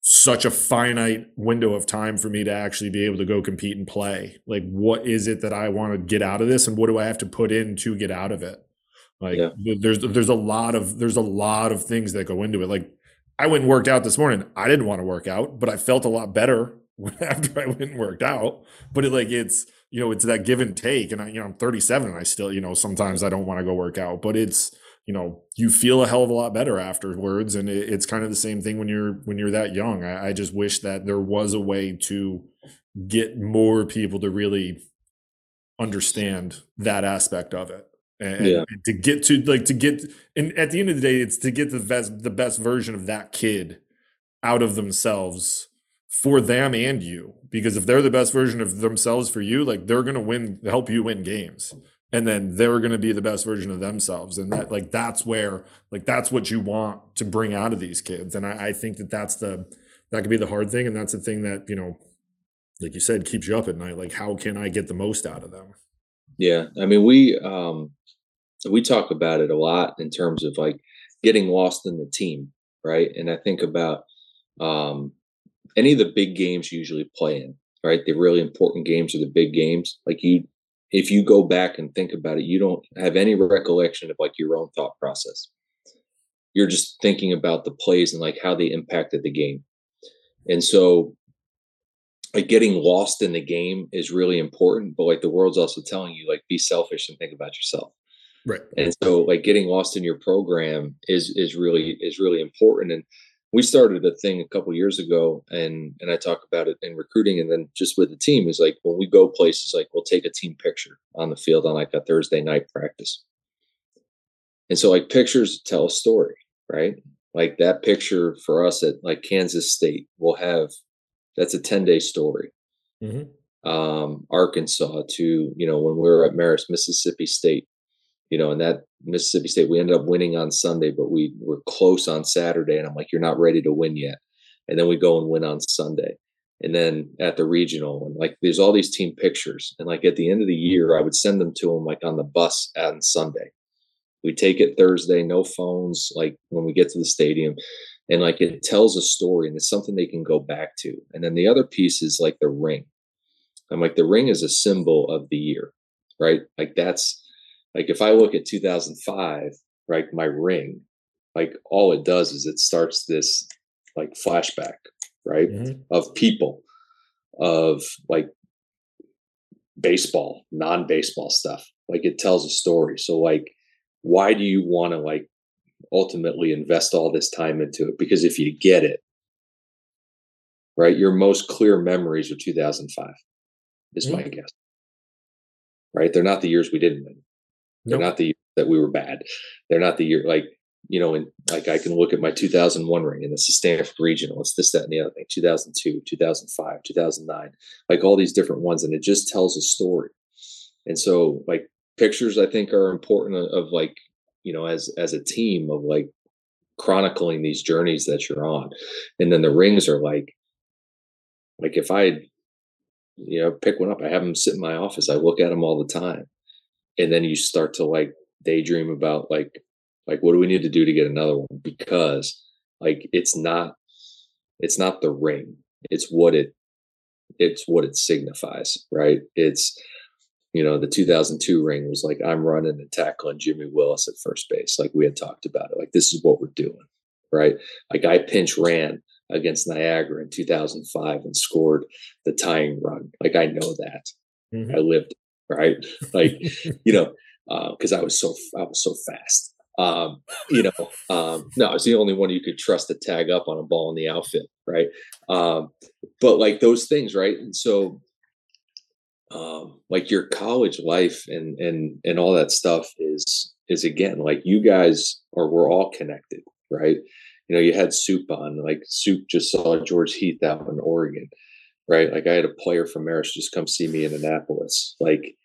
such a finite window of time for me to actually be able to go compete and play. Like, what is it that I want to get out of this, and what do I have to put in to get out of it? Like, yeah. there's there's a lot of there's a lot of things that go into it. Like, I went and worked out this morning. I didn't want to work out, but I felt a lot better after I went and worked out. But it like it's you know it's that give and take, and I you know I'm 37 and I still you know sometimes I don't want to go work out, but it's you know you feel a hell of a lot better afterwards, and it, it's kind of the same thing when you're when you're that young. I, I just wish that there was a way to get more people to really understand that aspect of it and, yeah. and, to get to like to get and at the end of the day it's to get the best the best version of that kid out of themselves for them and you because if they're the best version of themselves for you like they're going to win help you win games and then they're going to be the best version of themselves. And that like that's where like that's what you want to bring out of these kids. And I, I think that that's the that could be the hard thing. And that's the thing that you know like you said keeps you up at night. Like how can i get the most out of them? Yeah. I mean we um we talk about it a lot in terms of like getting lost in the team right? And i think about um any of the big games you usually play in, right? The really important games are the big games. Like you, if you go back and think about it, you don't have any recollection of like your own thought process. You're just thinking about the plays and like how they impacted the game. And so like getting lost in the game is really important, but like the world's also telling you like be selfish and think about yourself. Right. And so like getting lost in your program is is really is really important. And we started a thing a couple years ago and and i talk about it in recruiting and then just with the team is like when we go places like we'll take a team picture on the field on like a thursday night practice. And so like pictures tell a story right? Like that picture for us at like kansas state will have that's a 10 day story. Mm-hmm. um arkansas to you know when we were at marist mississippi state you know, and that Mississippi State, we ended up winning on Sunday, but we were close on Saturday. And I'm like, you're not ready to win yet. And then we go and win on Sunday. And then at the regional, and like there's all these team pictures. And like at the end of the year, I would send them to them like on the bus on Sunday. We take it Thursday, no phones, like when we get to the stadium. And like it tells a story and it's something they can go back to. And then the other piece is like the ring. I'm like, the ring is a symbol of the year, right? Like that's like if I look at 2005, right, my ring, like all it does is it starts this like flashback, right, mm-hmm. of people, of like baseball, non-baseball stuff. Like it tells a story. So like, why do you want to like ultimately invest all this time into it? Because if you get it, right, your most clear memories are 2005, is mm-hmm. my guess. Right, they're not the years we didn't win. They're not the year that we were bad. They're not the year like you know, and like I can look at my 2001 ring and it's the Stanford Regional. It's this, that, and the other thing. 2002, 2005, 2009, like all these different ones, and it just tells a story. And so, like pictures, I think are important of, of like you know, as as a team of like chronicling these journeys that you're on, and then the rings are like, like if I, you know, pick one up, I have them sit in my office. I look at them all the time and then you start to like daydream about like like what do we need to do to get another one? Because like it's not it's not the ring. It's what it it's what it signifies right? It's you know the 2002 ring was like i'm running and tackling jimmy willis at first base like we had talked about it. Like this is what we're doing right? Like i pinch ran against niagara in 2005 and scored the tying run. Like i know that. Mm-hmm. i lived right? Like, you know, because uh, I was so I was so fast. Um, you know, um, no, I was the only one you could trust to tag up on a ball in the outfit, right? Um, but like those things, right? And so, um, like your college life and and and all that stuff is is again like you guys are we're all connected, right? you know, you had Soup on, like Soup just saw George Heath out in Oregon, right? Like I had a player from Marist just come see me in Annapolis. Like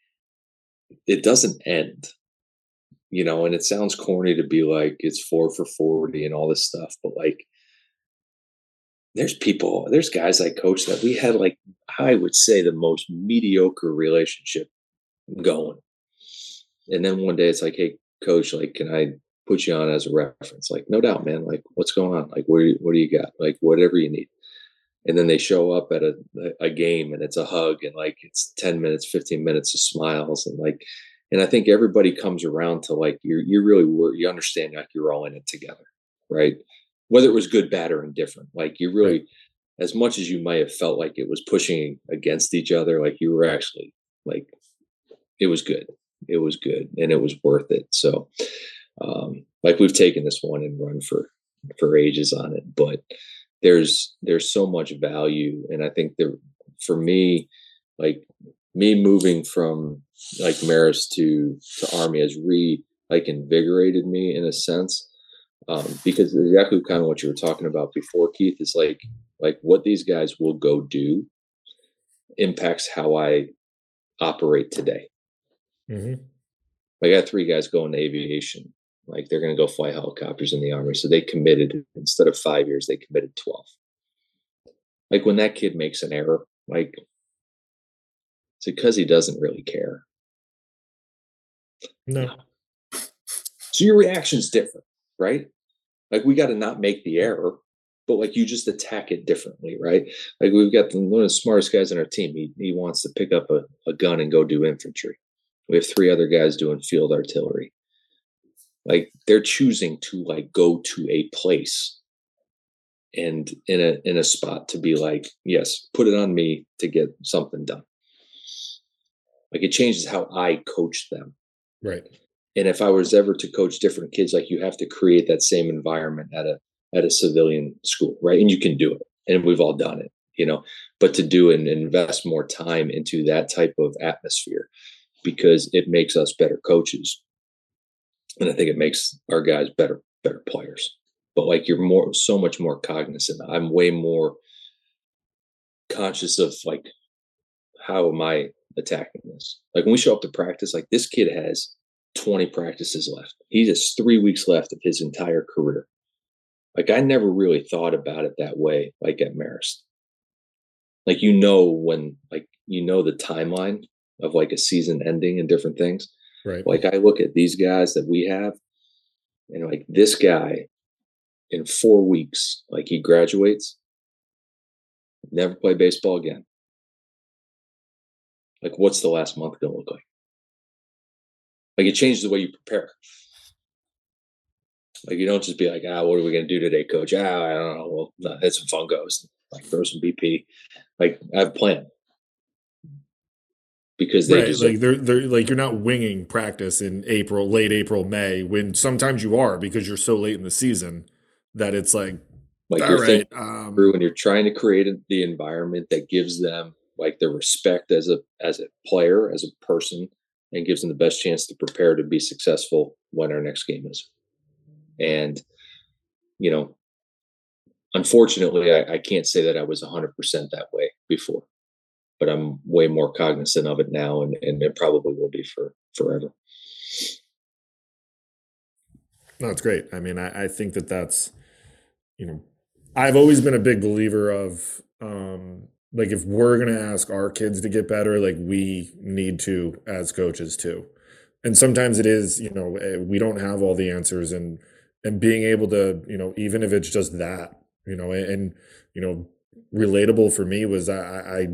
it doesn't end, you know, and it sounds corny to be like it's four for 40 and all this stuff, but like there's people, there's guys I coach that we had like, I would say the most mediocre relationship going. And then one day it's like, hey, coach, like, can I put you on as a reference? Like, no doubt, man. Like, what's going on? Like, what do you, what do you got? Like, whatever you need. And then they show up at a, a game and it's a hug and like it's 10 minutes, 15 minutes of smiles and like, and I think everybody comes around to like, you're, you really were, you understand like you're all in it together. Right whether it was good, bad, or indifferent. Like you really, right. as much as you might have felt like it was pushing against each other, like you were actually like, it was good. It was good, and it was worth it. So, um, like we've taken this one and run for for ages on it, but there's there's so much value, and I think there for me, like me moving from like Marist to to Army has re like invigorated me in a sense um, because exactly kind of what you were talking about before, Keith, is like like what these guys will go do impacts how I operate today. Mm-hmm. I got three guys going to aviation. Like they're going to go fly helicopters in the army. So they committed instead of five years, they committed 12. Like when that kid makes an error, like it's because he doesn't really care. No. So your reaction's different right? Like we got to not make the error, but like you just attack it differently, right? Like we've got the, one of the smartest guys on our team. He he wants to pick up a, a gun and go do infantry. We have three other guys doing field artillery. Like they're choosing to like go to a place and in a in a spot to be like, yes, put it on me to get something done. Like it changes how I coach them. Right and if i was ever to coach different kids like you have to create that same environment at a at a civilian school right and you can do it and we've all done it you know but to do and invest more time into that type of atmosphere because it makes us better coaches and i think it makes our guys better better players but like you're more so much more cognizant i'm way more conscious of like how am i attacking this like when we show up to practice like this kid has 20 practices left. He has three weeks left of his entire career. Like I never really thought about it that way, like at Marist. Like you know when like you know the timeline of like a season ending and different things. Right. Like I look at these guys that we have, and like this guy in four weeks, like he graduates, never play baseball again. Like what's the last month gonna look like? Like it changes the way you prepare. Like you don't just be like, ah, what are we gonna do today, coach? Ah, I don't know. Well, hit some fungos, like throw some BP. Like I have a plan. Because they right, just like they're they're like you're not winging practice in April, late April, May, when sometimes you are because you're so late in the season that it's like like you're right, um, through and you're trying to create the environment that gives them like the respect as a as a player, as a person, and gives them the best chance to prepare to be successful when our next game is. And, you know, unfortunately, I, I can't say that I was 100% that way before, but I'm way more cognizant of it now, and, and it probably will be for forever. No, it's great. I mean, I, I think that that's, you know, I've always been a big believer of um, like if we're going to ask our kids to get better like we need to as coaches too and sometimes it is you know eh, we don't have all the answers and and being able to you know even if it's just that you know and, and you know relatable for me was I, I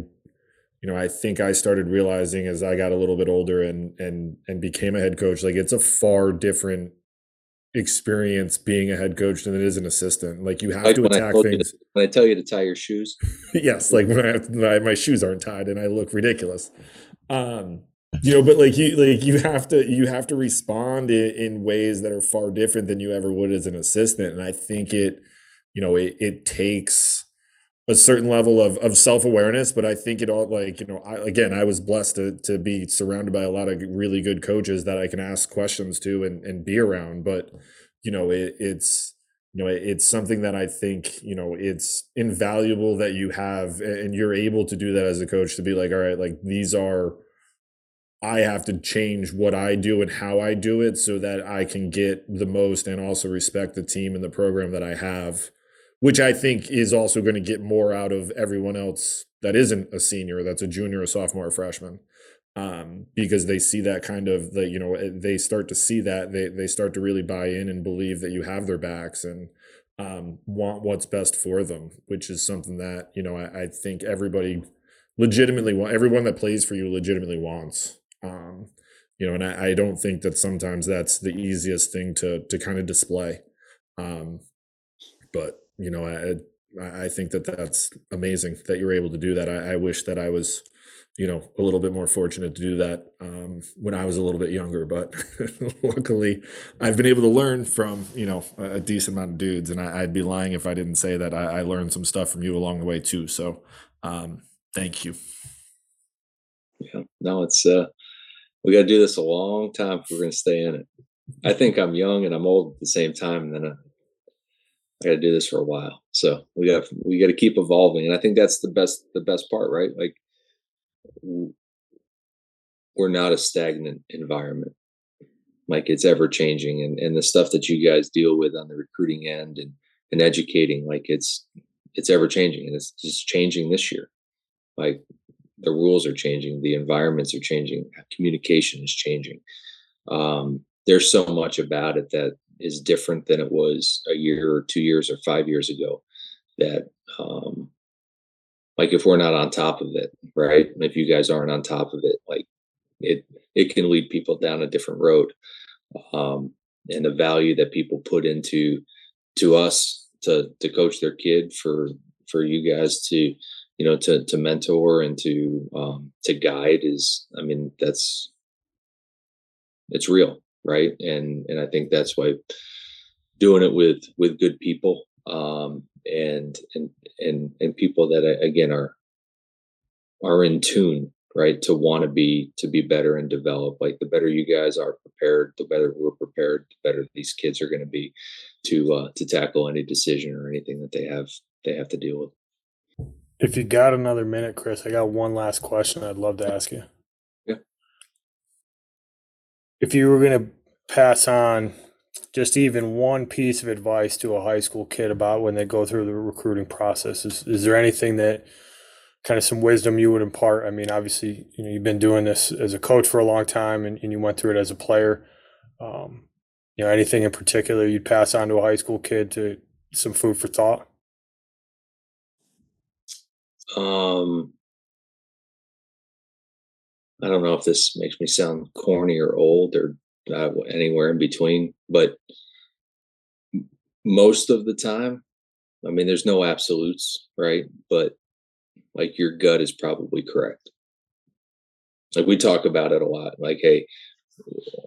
you know i think i started realizing as i got a little bit older and and and became a head coach like it's a far different experience being a head coach than it is an assistant. Like you have like to attack things. To, when I tell you to tie your shoes. yes, like when, I, when I, my shoes aren't tied and I look ridiculous. Um, you know, but like you like you have to you have to respond in, in ways that are far different than you ever would as an assistant. And I think it, you know, it it takes a certain level of, of self-awareness but i think it all like you know I, again i was blessed to, to be surrounded by a lot of really good coaches that i can ask questions to and, and be around but you know it, it's you know, it's something that I think, you know, it's invaluable that you have and you're able to do that as a coach to be like, all right, like these are I have to change what I do and how I do it so that I can get the most and also respect the team and the program that I have, which I think is also going to get more out of everyone else that isn't a senior, that's a junior, a sophomore, a freshman. Um, because they see that kind of the you know eh, they start to see that they they start to really buy in and believe that you have their backs and um, want what's best for them, which is something that you know I, I think everybody legitimately want everyone that plays for you legitimately wants. Um, you know, and I, I, don't think that sometimes that's the easiest thing to to kind of display. Um, but you know, I I think that that's amazing that you're able to do that. I, I wish that I was, you know, a little bit more fortunate to do that um, when I was a little bit younger. But luckily, I've been able to learn from you know a, decent amount of dudes, and I, would be lying if I didn't say that I, I, learned some stuff from you along the way too. So, um, thank you. Yeah, no, it's uh, we got to do this a long time if we're going to stay in it. I think I'm young and I'm old at the same time, and then I, got to do this for a while. So we got we got to keep evolving, and I think that's the best the best part, right? Like we're not a stagnant environment. Like it's ever changing, and and the stuff that you guys deal with on the recruiting end and and educating, like it's it's ever changing, and it's just changing this year. Like the rules are changing, the environments are changing, communication is changing. Um, there's so much about it that is different than it was a year or two years or five years ago. That, um, like, if we're not on top of it, right? If you guys aren't on top of it, like, it it can lead people down a different road. Um, and the value that people put into to us to to coach their kid for for you guys to you know to to mentor and to um, to guide is i mean that's it's real right and and i think that's why doing it with with good people um and and and and people that again are are in tune right to want to be to be better and develop like the better you guys are prepared the better we're prepared the better these kids are going to be to uh to tackle any decision or anything that they have they have to deal with if you got another minute, Chris, I got one last question I'd love to ask you. Yeah. If you were going to pass on just even one piece of advice to a high school kid about when they go through the recruiting process, is, is there anything that kind of some wisdom you would impart? I mean, obviously, you know, you've been doing this as a coach for a long time and, and you went through it as a player. Um, you know, anything in particular you'd pass on to a high school kid to some food for thought? Um, I don't know if this makes me sound corny or old or uh, anywhere in between, but most of the time, I mean, there's no absolutes, right? But like your gut is probably correct. Like we talk about it a lot. Like, hey,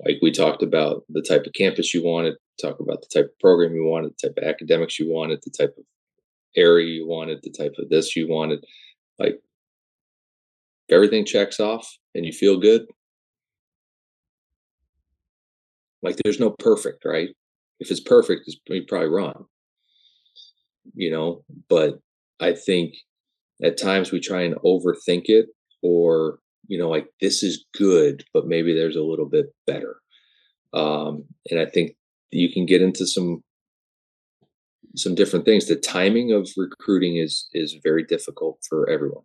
like we talked about the type of campus you wanted, talk about the type of program you wanted, the type of academics you wanted, the type of area you wanted, the type of this you wanted. Like if everything checks off and you feel good, like there's no perfect, right? If it's perfect, it's probably wrong. You know, but I think at times we try and overthink it or you know like this is good but maybe there's a little bit better um and i think you can get into some some different things. The timing of recruiting is is very difficult for everyone.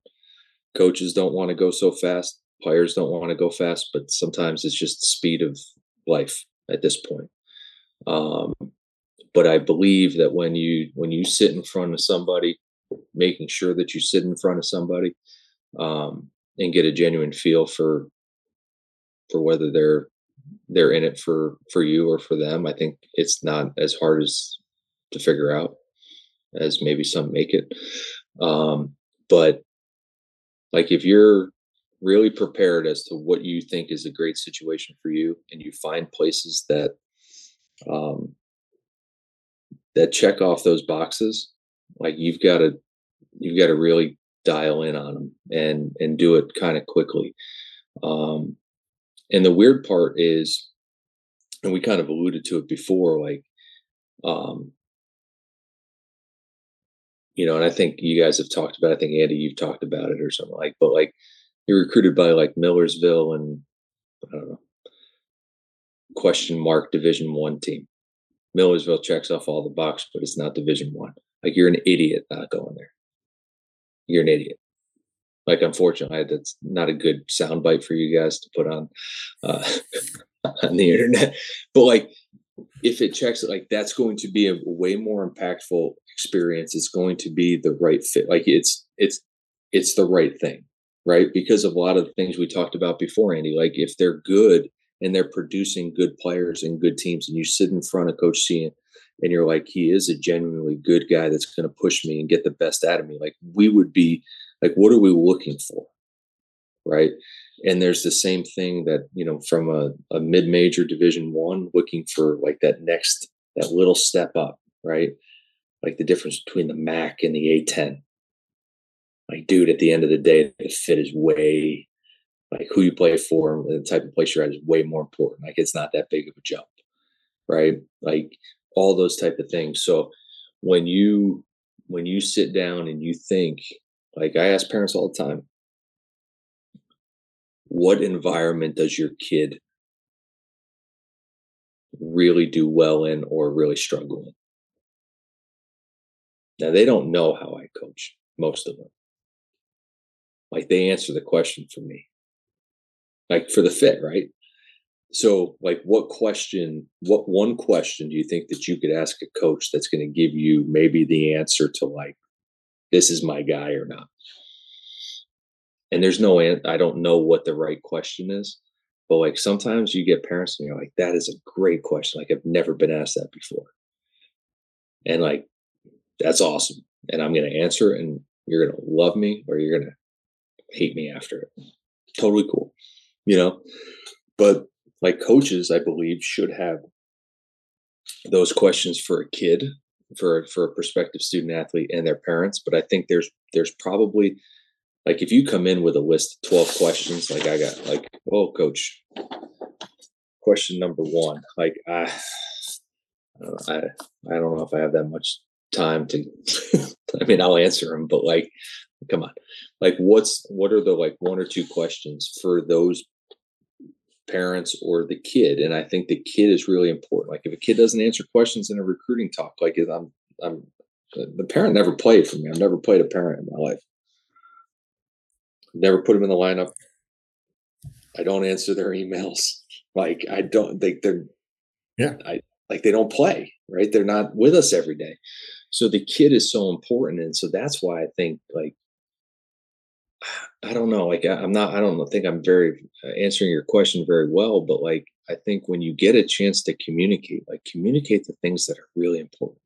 Coaches don't want to go so fast. Players don't want to go fast, but sometimes it's just the speed of life at this point. Um, but I believe that when you when you sit in front of somebody, making sure that you sit in front of somebody um, and get a genuine feel for for whether they're they're in it for for you or for them, I think it's not as hard as to figure out as maybe some make it. Um, but like if you're really prepared as to what you think is a great situation for you and you find places that um, that check off those boxes like you've got to you've got to really dial in on them and and do it kind of quickly um, and the weird part is and we kind of alluded to it before like um, you know, and I think you guys have talked about. I think Andy, you've talked about it or something like. But like, you're recruited by like Millersville and I don't know, question mark Division One team. Millersville checks off all the box, but it's not Division One. Like you're an idiot not going there. You're an idiot. Like unfortunately, that's not a good soundbite for you guys to put on uh, on the internet. But like, if it checks like that's going to be a way more impactful experience. It's going to be the right fit. Like it's it's it's the right thing, right? Because of a lot of the things we talked about before, Andy. Like if they're good and they're producing good players and good teams, and you sit in front of Coach C and you're like, he is a genuinely good guy that's going to push me and get the best out of me. Like we would be like, what are we looking for? Right. And there's the same thing that, you know, from a, a mid-major division one, looking for like that next, that little step up, right? Like the difference between the MAC and the A10. Like, dude, at the end of the day, the fit is way like who you play for and the type of place you're at is way more important. Like it's not that big of a jump, right? Like all those type of things. So when you when you sit down and you think, like I ask parents all the time, what environment does your kid really do well in or really struggle in? Now they don't know how I coach, most of them. Like they answer the question for me like for the fit, right? So, like, what question, what one question do you think that you could ask a coach that's going to give you maybe the answer to like, this is my guy or not? And there's no, I don't know what the right question is, but like sometimes you get parents and you're like, that is a great question. Like, I've never been asked that before. And like, that's awesome. And I'm going to answer and you're going to love me or you're going to hate me after it. Totally cool you know but like coaches i believe should have those questions for a kid for for a prospective student athlete and their parents but i think there's there's probably like if you come in with a list of 12 questions like i got like oh coach question number one like i i i don't know if i have that much time to i mean i'll answer them but like come on. Like what's what are the like one or two questions for those parents or the kid? And i think the kid is really important. Like if a kid doesn't answer questions in a recruiting talk like i'm i'm the parent never played for me. I've never played a parent in my life. Never put them in the lineup. I don't answer their emails. Like i don't think they're yeah. I like they don't play right? They're not with us every day. So the kid is so important. And so that's why i think like I don't know. Like I, am not. I don't think I'm very uh, answering your question very well. But like I think when you get a chance to communicate, like communicate the things that are really important.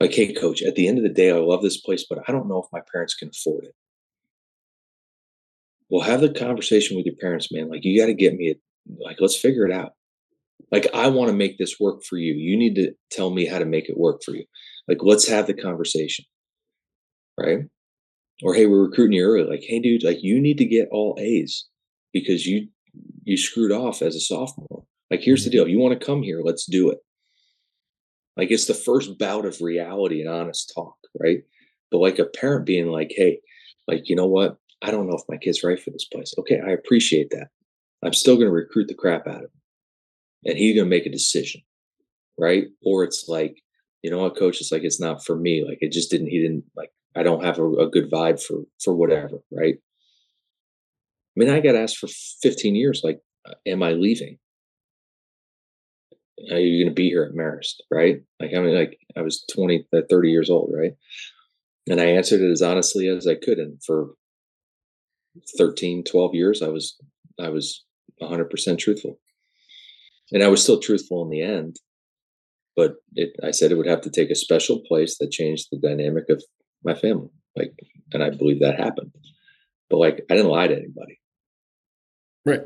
Like, hey, coach. At the end of the day, I love this place, but I don't know if my parents can afford it. Well, have the conversation with your parents, man. Like you got to get me. A, like let's figure it out. Like I want to make this work for you. You need to tell me how to make it work for you. Like let's have the conversation. Right or hey, we're recruiting you early. Like, hey, dude, like you need to get all A's because you you screwed off as a sophomore. Like, here's the mm-hmm. deal: you want to come here, let's do it. Like, it's the first bout of reality and honest talk, right? But like a parent being like, hey, like you know what? I don't know if my kid's right for this place. Okay, I appreciate that. I'm still going to recruit the crap out of him, and he's going to make a decision, right? Or it's like, you know what, coach? It's like it's not for me. Like it just didn't. He didn't like I don't have a, a good vibe for for whatever, right? I mean, I got asked for 15 years, like, am I leaving? Are you going to be here at Marist, right? Like, I mean, like I was 20, uh, 30 years old, right? And I answered it as honestly as I could. And for 13, 12 years, I was, I was 100% truthful. And I was still truthful in the end. But it, I said it would have to take a special place that changed the dynamic of my family. Like, and I believe that happened. But like, I didn't lie to anybody. Right.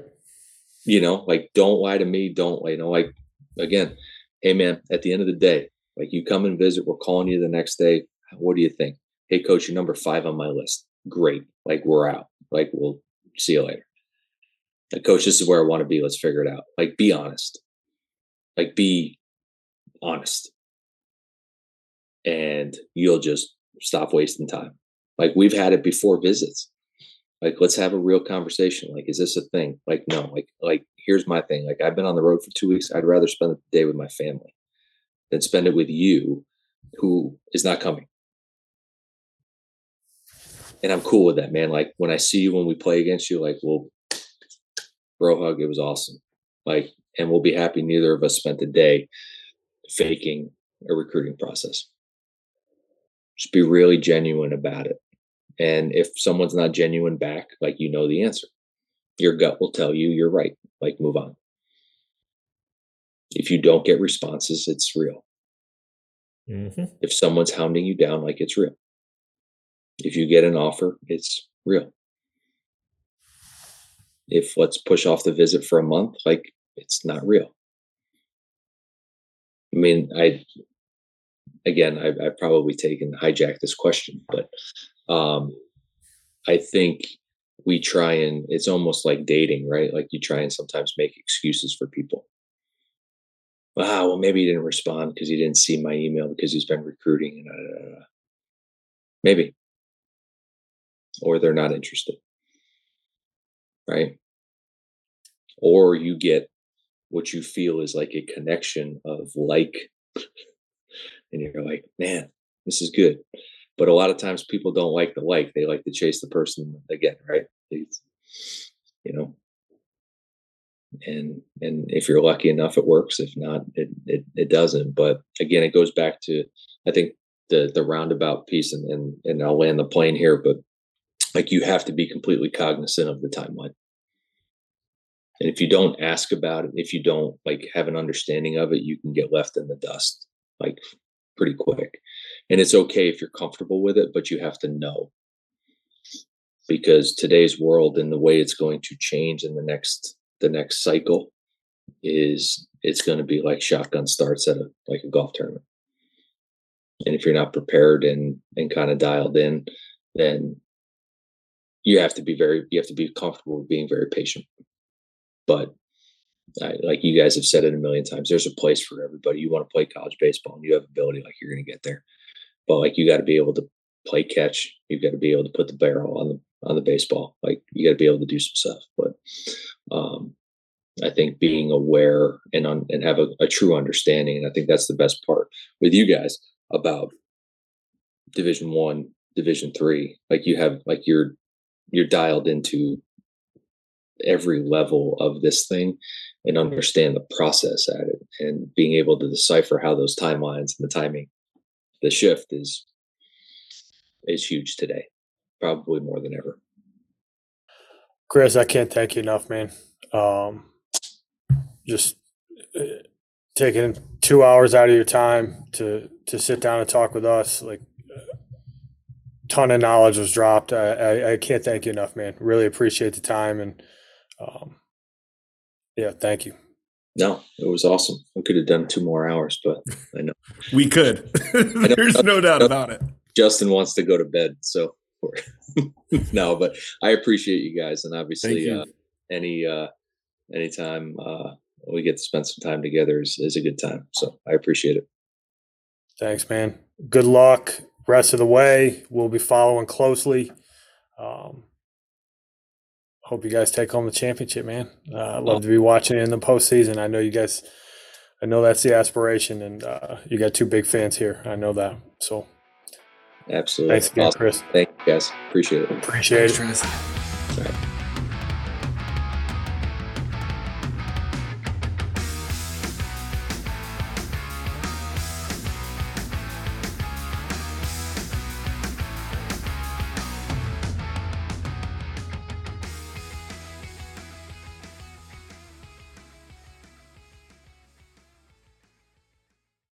You know, like, don't lie to me. Don't, you know, like, again, hey, man, at the end of the day, like, you come and visit, we're calling you the next day. What do you think? Hey, coach, you're number five on my list. Great. Like, we're out. Like, we'll see you later. Like, coach, this is where I want to be. Let's figure it out. Like, be honest. Like, be honest. And you'll just stop wasting time. Like we've had it before visits. Like let's have a real conversation. Like, is this a thing? Like, no. Like, like here's my thing. Like I've been on the road for two weeks. I'd rather spend the day with my family than spend it with you, who is not coming. And I'm cool with that, man. Like when I see you when we play against you, like, well, bro hug, it was awesome. Like, and we'll be happy neither of us spent the day faking a recruiting process. Just be really genuine about it. And if someone's not genuine back, like you know the answer. Your gut will tell you you're right. Like move on. If you don't get responses, it's real. Mm-hmm. If someone's hounding you down, like it's real. If you get an offer, it's real. If let's push off the visit for a month, like it's not real. I mean, I again, I've, I've probably taken hijacked this question, but um, I think we try and it's almost like dating, right? Like you try and sometimes make excuses for people. Wow, well, maybe he didn't respond because he didn't see my email because he's been recruiting. And uh, maybe, or they're not interested, right? Or you get what you feel is like a connection of like, and you're like, man, this is good. But a lot of times people don't like the like; they like to chase the person again, right? It's, you know, and and if you're lucky enough, it works. If not, it it, it doesn't. But again, it goes back to I think the the roundabout piece, and and and I'll land the plane here, but like you have to be completely cognizant of the timeline. And if you don't ask about it, if you don't like have an understanding of it, you can get left in the dust like pretty quick. And it's okay if you're comfortable with it, but you have to know. Because today's world and the way it's going to change in the next the next cycle is it's going to be like shotgun starts at a like a golf tournament. And if you're not prepared and and kind of dialed in then you have to be very you have to be comfortable with being very patient. But I, like you guys have said it a million times there's a place for everybody. You want to play college baseball and you have ability like you're going to get there. But like you got to be able to play catch. You've got to be able to put the barrel on the on the baseball. Like you got to be able to do some stuff. But um i think being aware and on and have a, a true understanding and i think that's the best part with you guys about division one division three. Like you have like you're you're dialed into every level of this thing and understand the process at it and being able to decipher how those timelines and the timing the shift is is huge today probably more than ever. Chris i can't thank you enough man. Um just uh, taking two hours out of your time to to sit down and talk with us like ton of knowledge was dropped. I, I, I can't thank you enough man. Really appreciate the time and um, yeah, thank you. No, it was awesome. We could have done two more hours, but I know we could. There's no doubt about it. Justin wants to go to bed, so no, but I appreciate you guys, and obviously, uh, any uh, anytime uh, we get to spend some time together is, is a good time. So I appreciate it. Thanks, man. Good luck rest of the way. We'll be following closely. Um, hope you guys take home the championship, man. Uh, I'd love to be watching in the postseason. I know you guys. I know that's the aspiration, and uh, you got two big fans here. I know that. So, absolutely. Thanks again, awesome. Chris. Thank you, guys. Appreciate it. Appreciate Thanks, it.